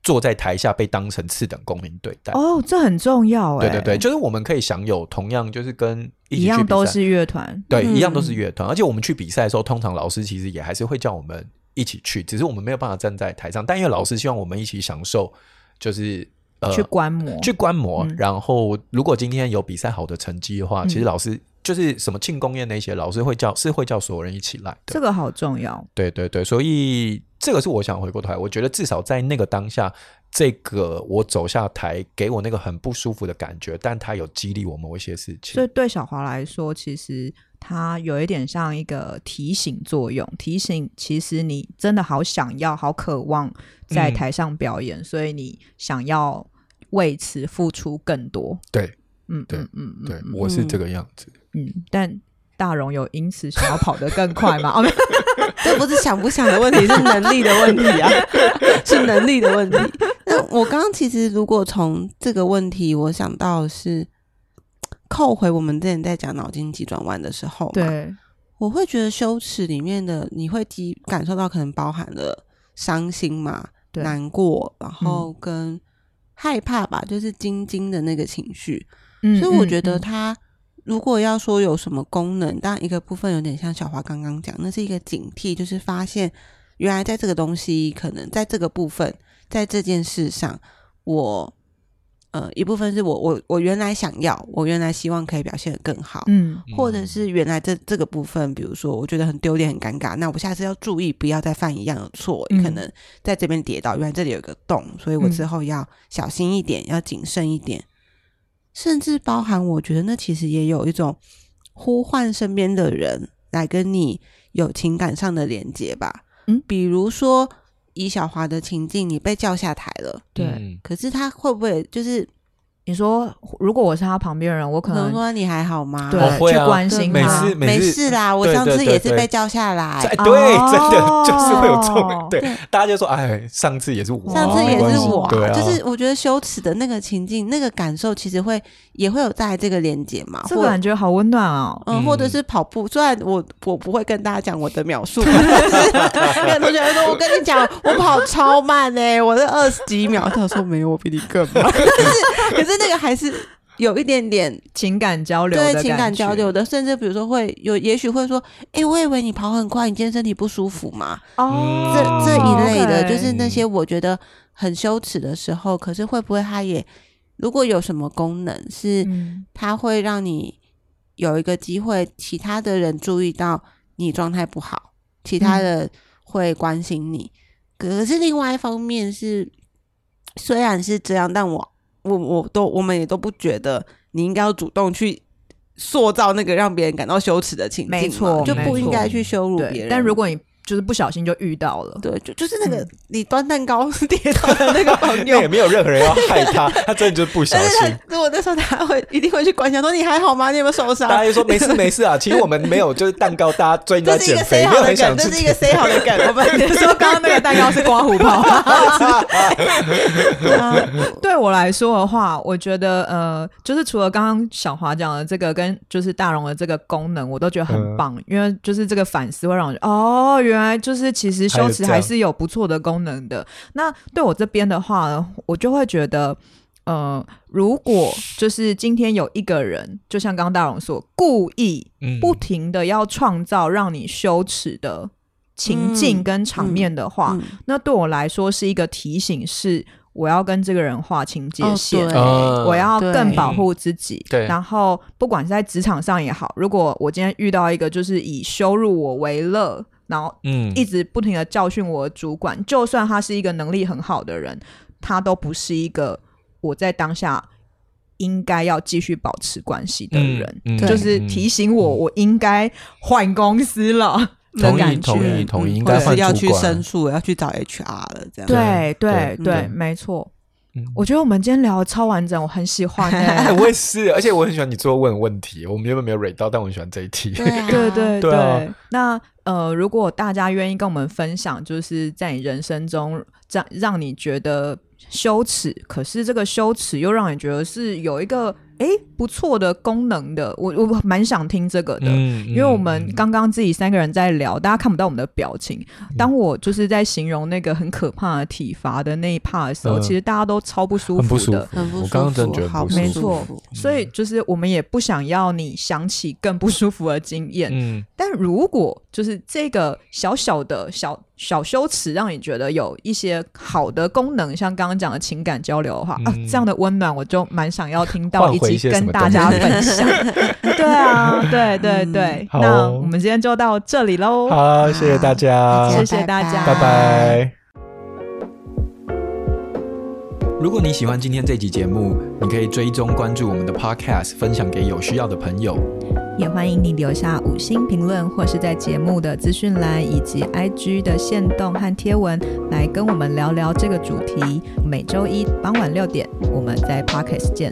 坐在台下被当成次等公民对待。哦，这很重要哎。对对对，就是我们可以享有同样，就是跟一,一样都是乐团，对，嗯、一样都是乐团。而且我们去比赛的时候，通常老师其实也还是会叫我们一起去，只是我们没有办法站在台上，但因为老师希望我们一起享受，就是呃去观摩，去观摩。嗯、然后，如果今天有比赛好的成绩的话，嗯、其实老师。就是什么庆功宴那些，老师会叫，是会叫所有人一起来。这个好重要。对对对，所以这个是我想回过头来，我觉得至少在那个当下，这个我走下台给我那个很不舒服的感觉，但它有激励我某一些事情。所以对小华来说，其实它有一点像一个提醒作用，提醒其实你真的好想要、好渴望在台上表演，嗯、所以你想要为此付出更多。对。嗯，对，嗯嗯，对，我是这个样子。嗯，但大荣有因此想要跑得更快吗？哦，这不是想不想的问题，是能力的问题啊，是能力的问题。那我刚刚其实如果从这个问题，我想到是扣回我们之前在讲脑筋急转弯的时候，对，我会觉得羞耻里面的你会感受到可能包含了伤心嘛，难过，然后跟害怕吧，就是晶晶的那个情绪。所以我觉得他如果要说有什么功能，当然一个部分有点像小华刚刚讲，那是一个警惕，就是发现原来在这个东西，可能在这个部分，在这件事上，我呃一部分是我我我原来想要，我原来希望可以表现得更好，嗯，或者是原来这这个部分，比如说我觉得很丢脸很尴尬，那我下次要注意不要再犯一样的错，嗯，可能在这边跌倒，原来这里有个洞，所以我之后要小心一点，要谨慎一点。甚至包含，我觉得那其实也有一种呼唤身边的人来跟你有情感上的连接吧。嗯，比如说以小华的情境，你被叫下台了，对，可是他会不会就是？你说，如果我是他旁边人，我可能说你还好吗？对，去关心他。没事啦，我上次也是被叫下来。对，真的就是会有这种。对，大家就说，哎，上次也是我，上次也是我。就是我觉得羞耻的那个情境，那个感受，其实会也会有带这个连接嘛。这个感觉好温暖哦。嗯，或者是跑步，虽然我我不会跟大家讲我的描述，但是有同学说，我跟你讲，我跑超慢呢，我是二十几秒。他说没有，我比你更慢。可 是 可是。那个还是有一点点情感交流，对情感交流的，甚至比如说会有，也许会说，哎、欸，我以为你跑很快，你今天身体不舒服嘛？哦，这这一类的，就是那些我觉得很羞耻的时候，可是会不会他也如果有什么功能，是他会让你有一个机会，其他的人注意到你状态不好，其他的会关心你。可是另外一方面是，虽然是这样，但我。我我都我们也都不觉得你应该要主动去塑造那个让别人感到羞耻的情境，没错，就不应该去羞辱别人。但如果你就是不小心就遇到了，对，就就是那个你端蛋糕跌倒的那个朋友，也 没有任何人要害他，他真的就是不小心。如果那时候他会一定会去关心，说你还好吗？你有没有受伤？大家就说没事没事啊。其实我们没有，就是蛋糕，大家最近在减肥，没有很想吃。这是一个 say 好的梗。我们说刚刚那个蛋糕是刮胡泡。对我来说的话，我觉得呃，就是除了刚刚小华讲的这个，跟就是大荣的这个功能，我都觉得很棒，因为就是这个反思会让我觉得哦。原来就是，其实羞耻还是有不错的功能的。那对我这边的话呢，我就会觉得，呃，如果就是今天有一个人，就像刚刚大荣说，故意不停的要创造让你羞耻的情境跟场面的话，嗯嗯嗯、那对我来说是一个提醒，是。我要跟这个人划清界限，哦、我要更保护自己。对，然后不管是在职场上也好，如果我今天遇到一个就是以羞辱我为乐，然后嗯，一直不停的教训我的主管，嗯、就算他是一个能力很好的人，他都不是一个我在当下应该要继续保持关系的人。嗯嗯、就是提醒我，我应该换公司了。同意，同意，同意，应该是要去申诉，要去找 HR 了，这样。对，对，对，没错。我觉得我们今天聊的超完整，我很喜欢哎，我也是，而且我很喜欢你最后问的问题。我们原本没有 read 到，但我很喜欢这一题。对对对对。那呃，如果大家愿意跟我们分享，就是在你人生中让让你觉得羞耻，可是这个羞耻又让你觉得是有一个。哎，不错的功能的，我我蛮想听这个的，嗯、因为我们刚刚自己三个人在聊，嗯、大家看不到我们的表情。当我就是在形容那个很可怕的体罚的那一 part 的时候，嗯、其实大家都超不舒服的，很不舒服。我刚刚真的觉得好，没错。所以就是我们也不想要你想起更不舒服的经验。嗯，但如果就是这个小小的小。小羞耻让你觉得有一些好的功能，像刚刚讲的情感交流的话、嗯、啊，这样的温暖我就蛮想要听到，以及跟大家分享。对啊，对对对，嗯、那我们今天就到这里喽。好，谢谢大家，谢谢大家，拜拜。如果你喜欢今天这集节目，你可以追踪关注我们的 Podcast，分享给有需要的朋友。也欢迎你留下五星评论，或是在节目的资讯栏以及 IG 的线动和贴文，来跟我们聊聊这个主题。每周一傍晚六点，我们在 Podcast 见。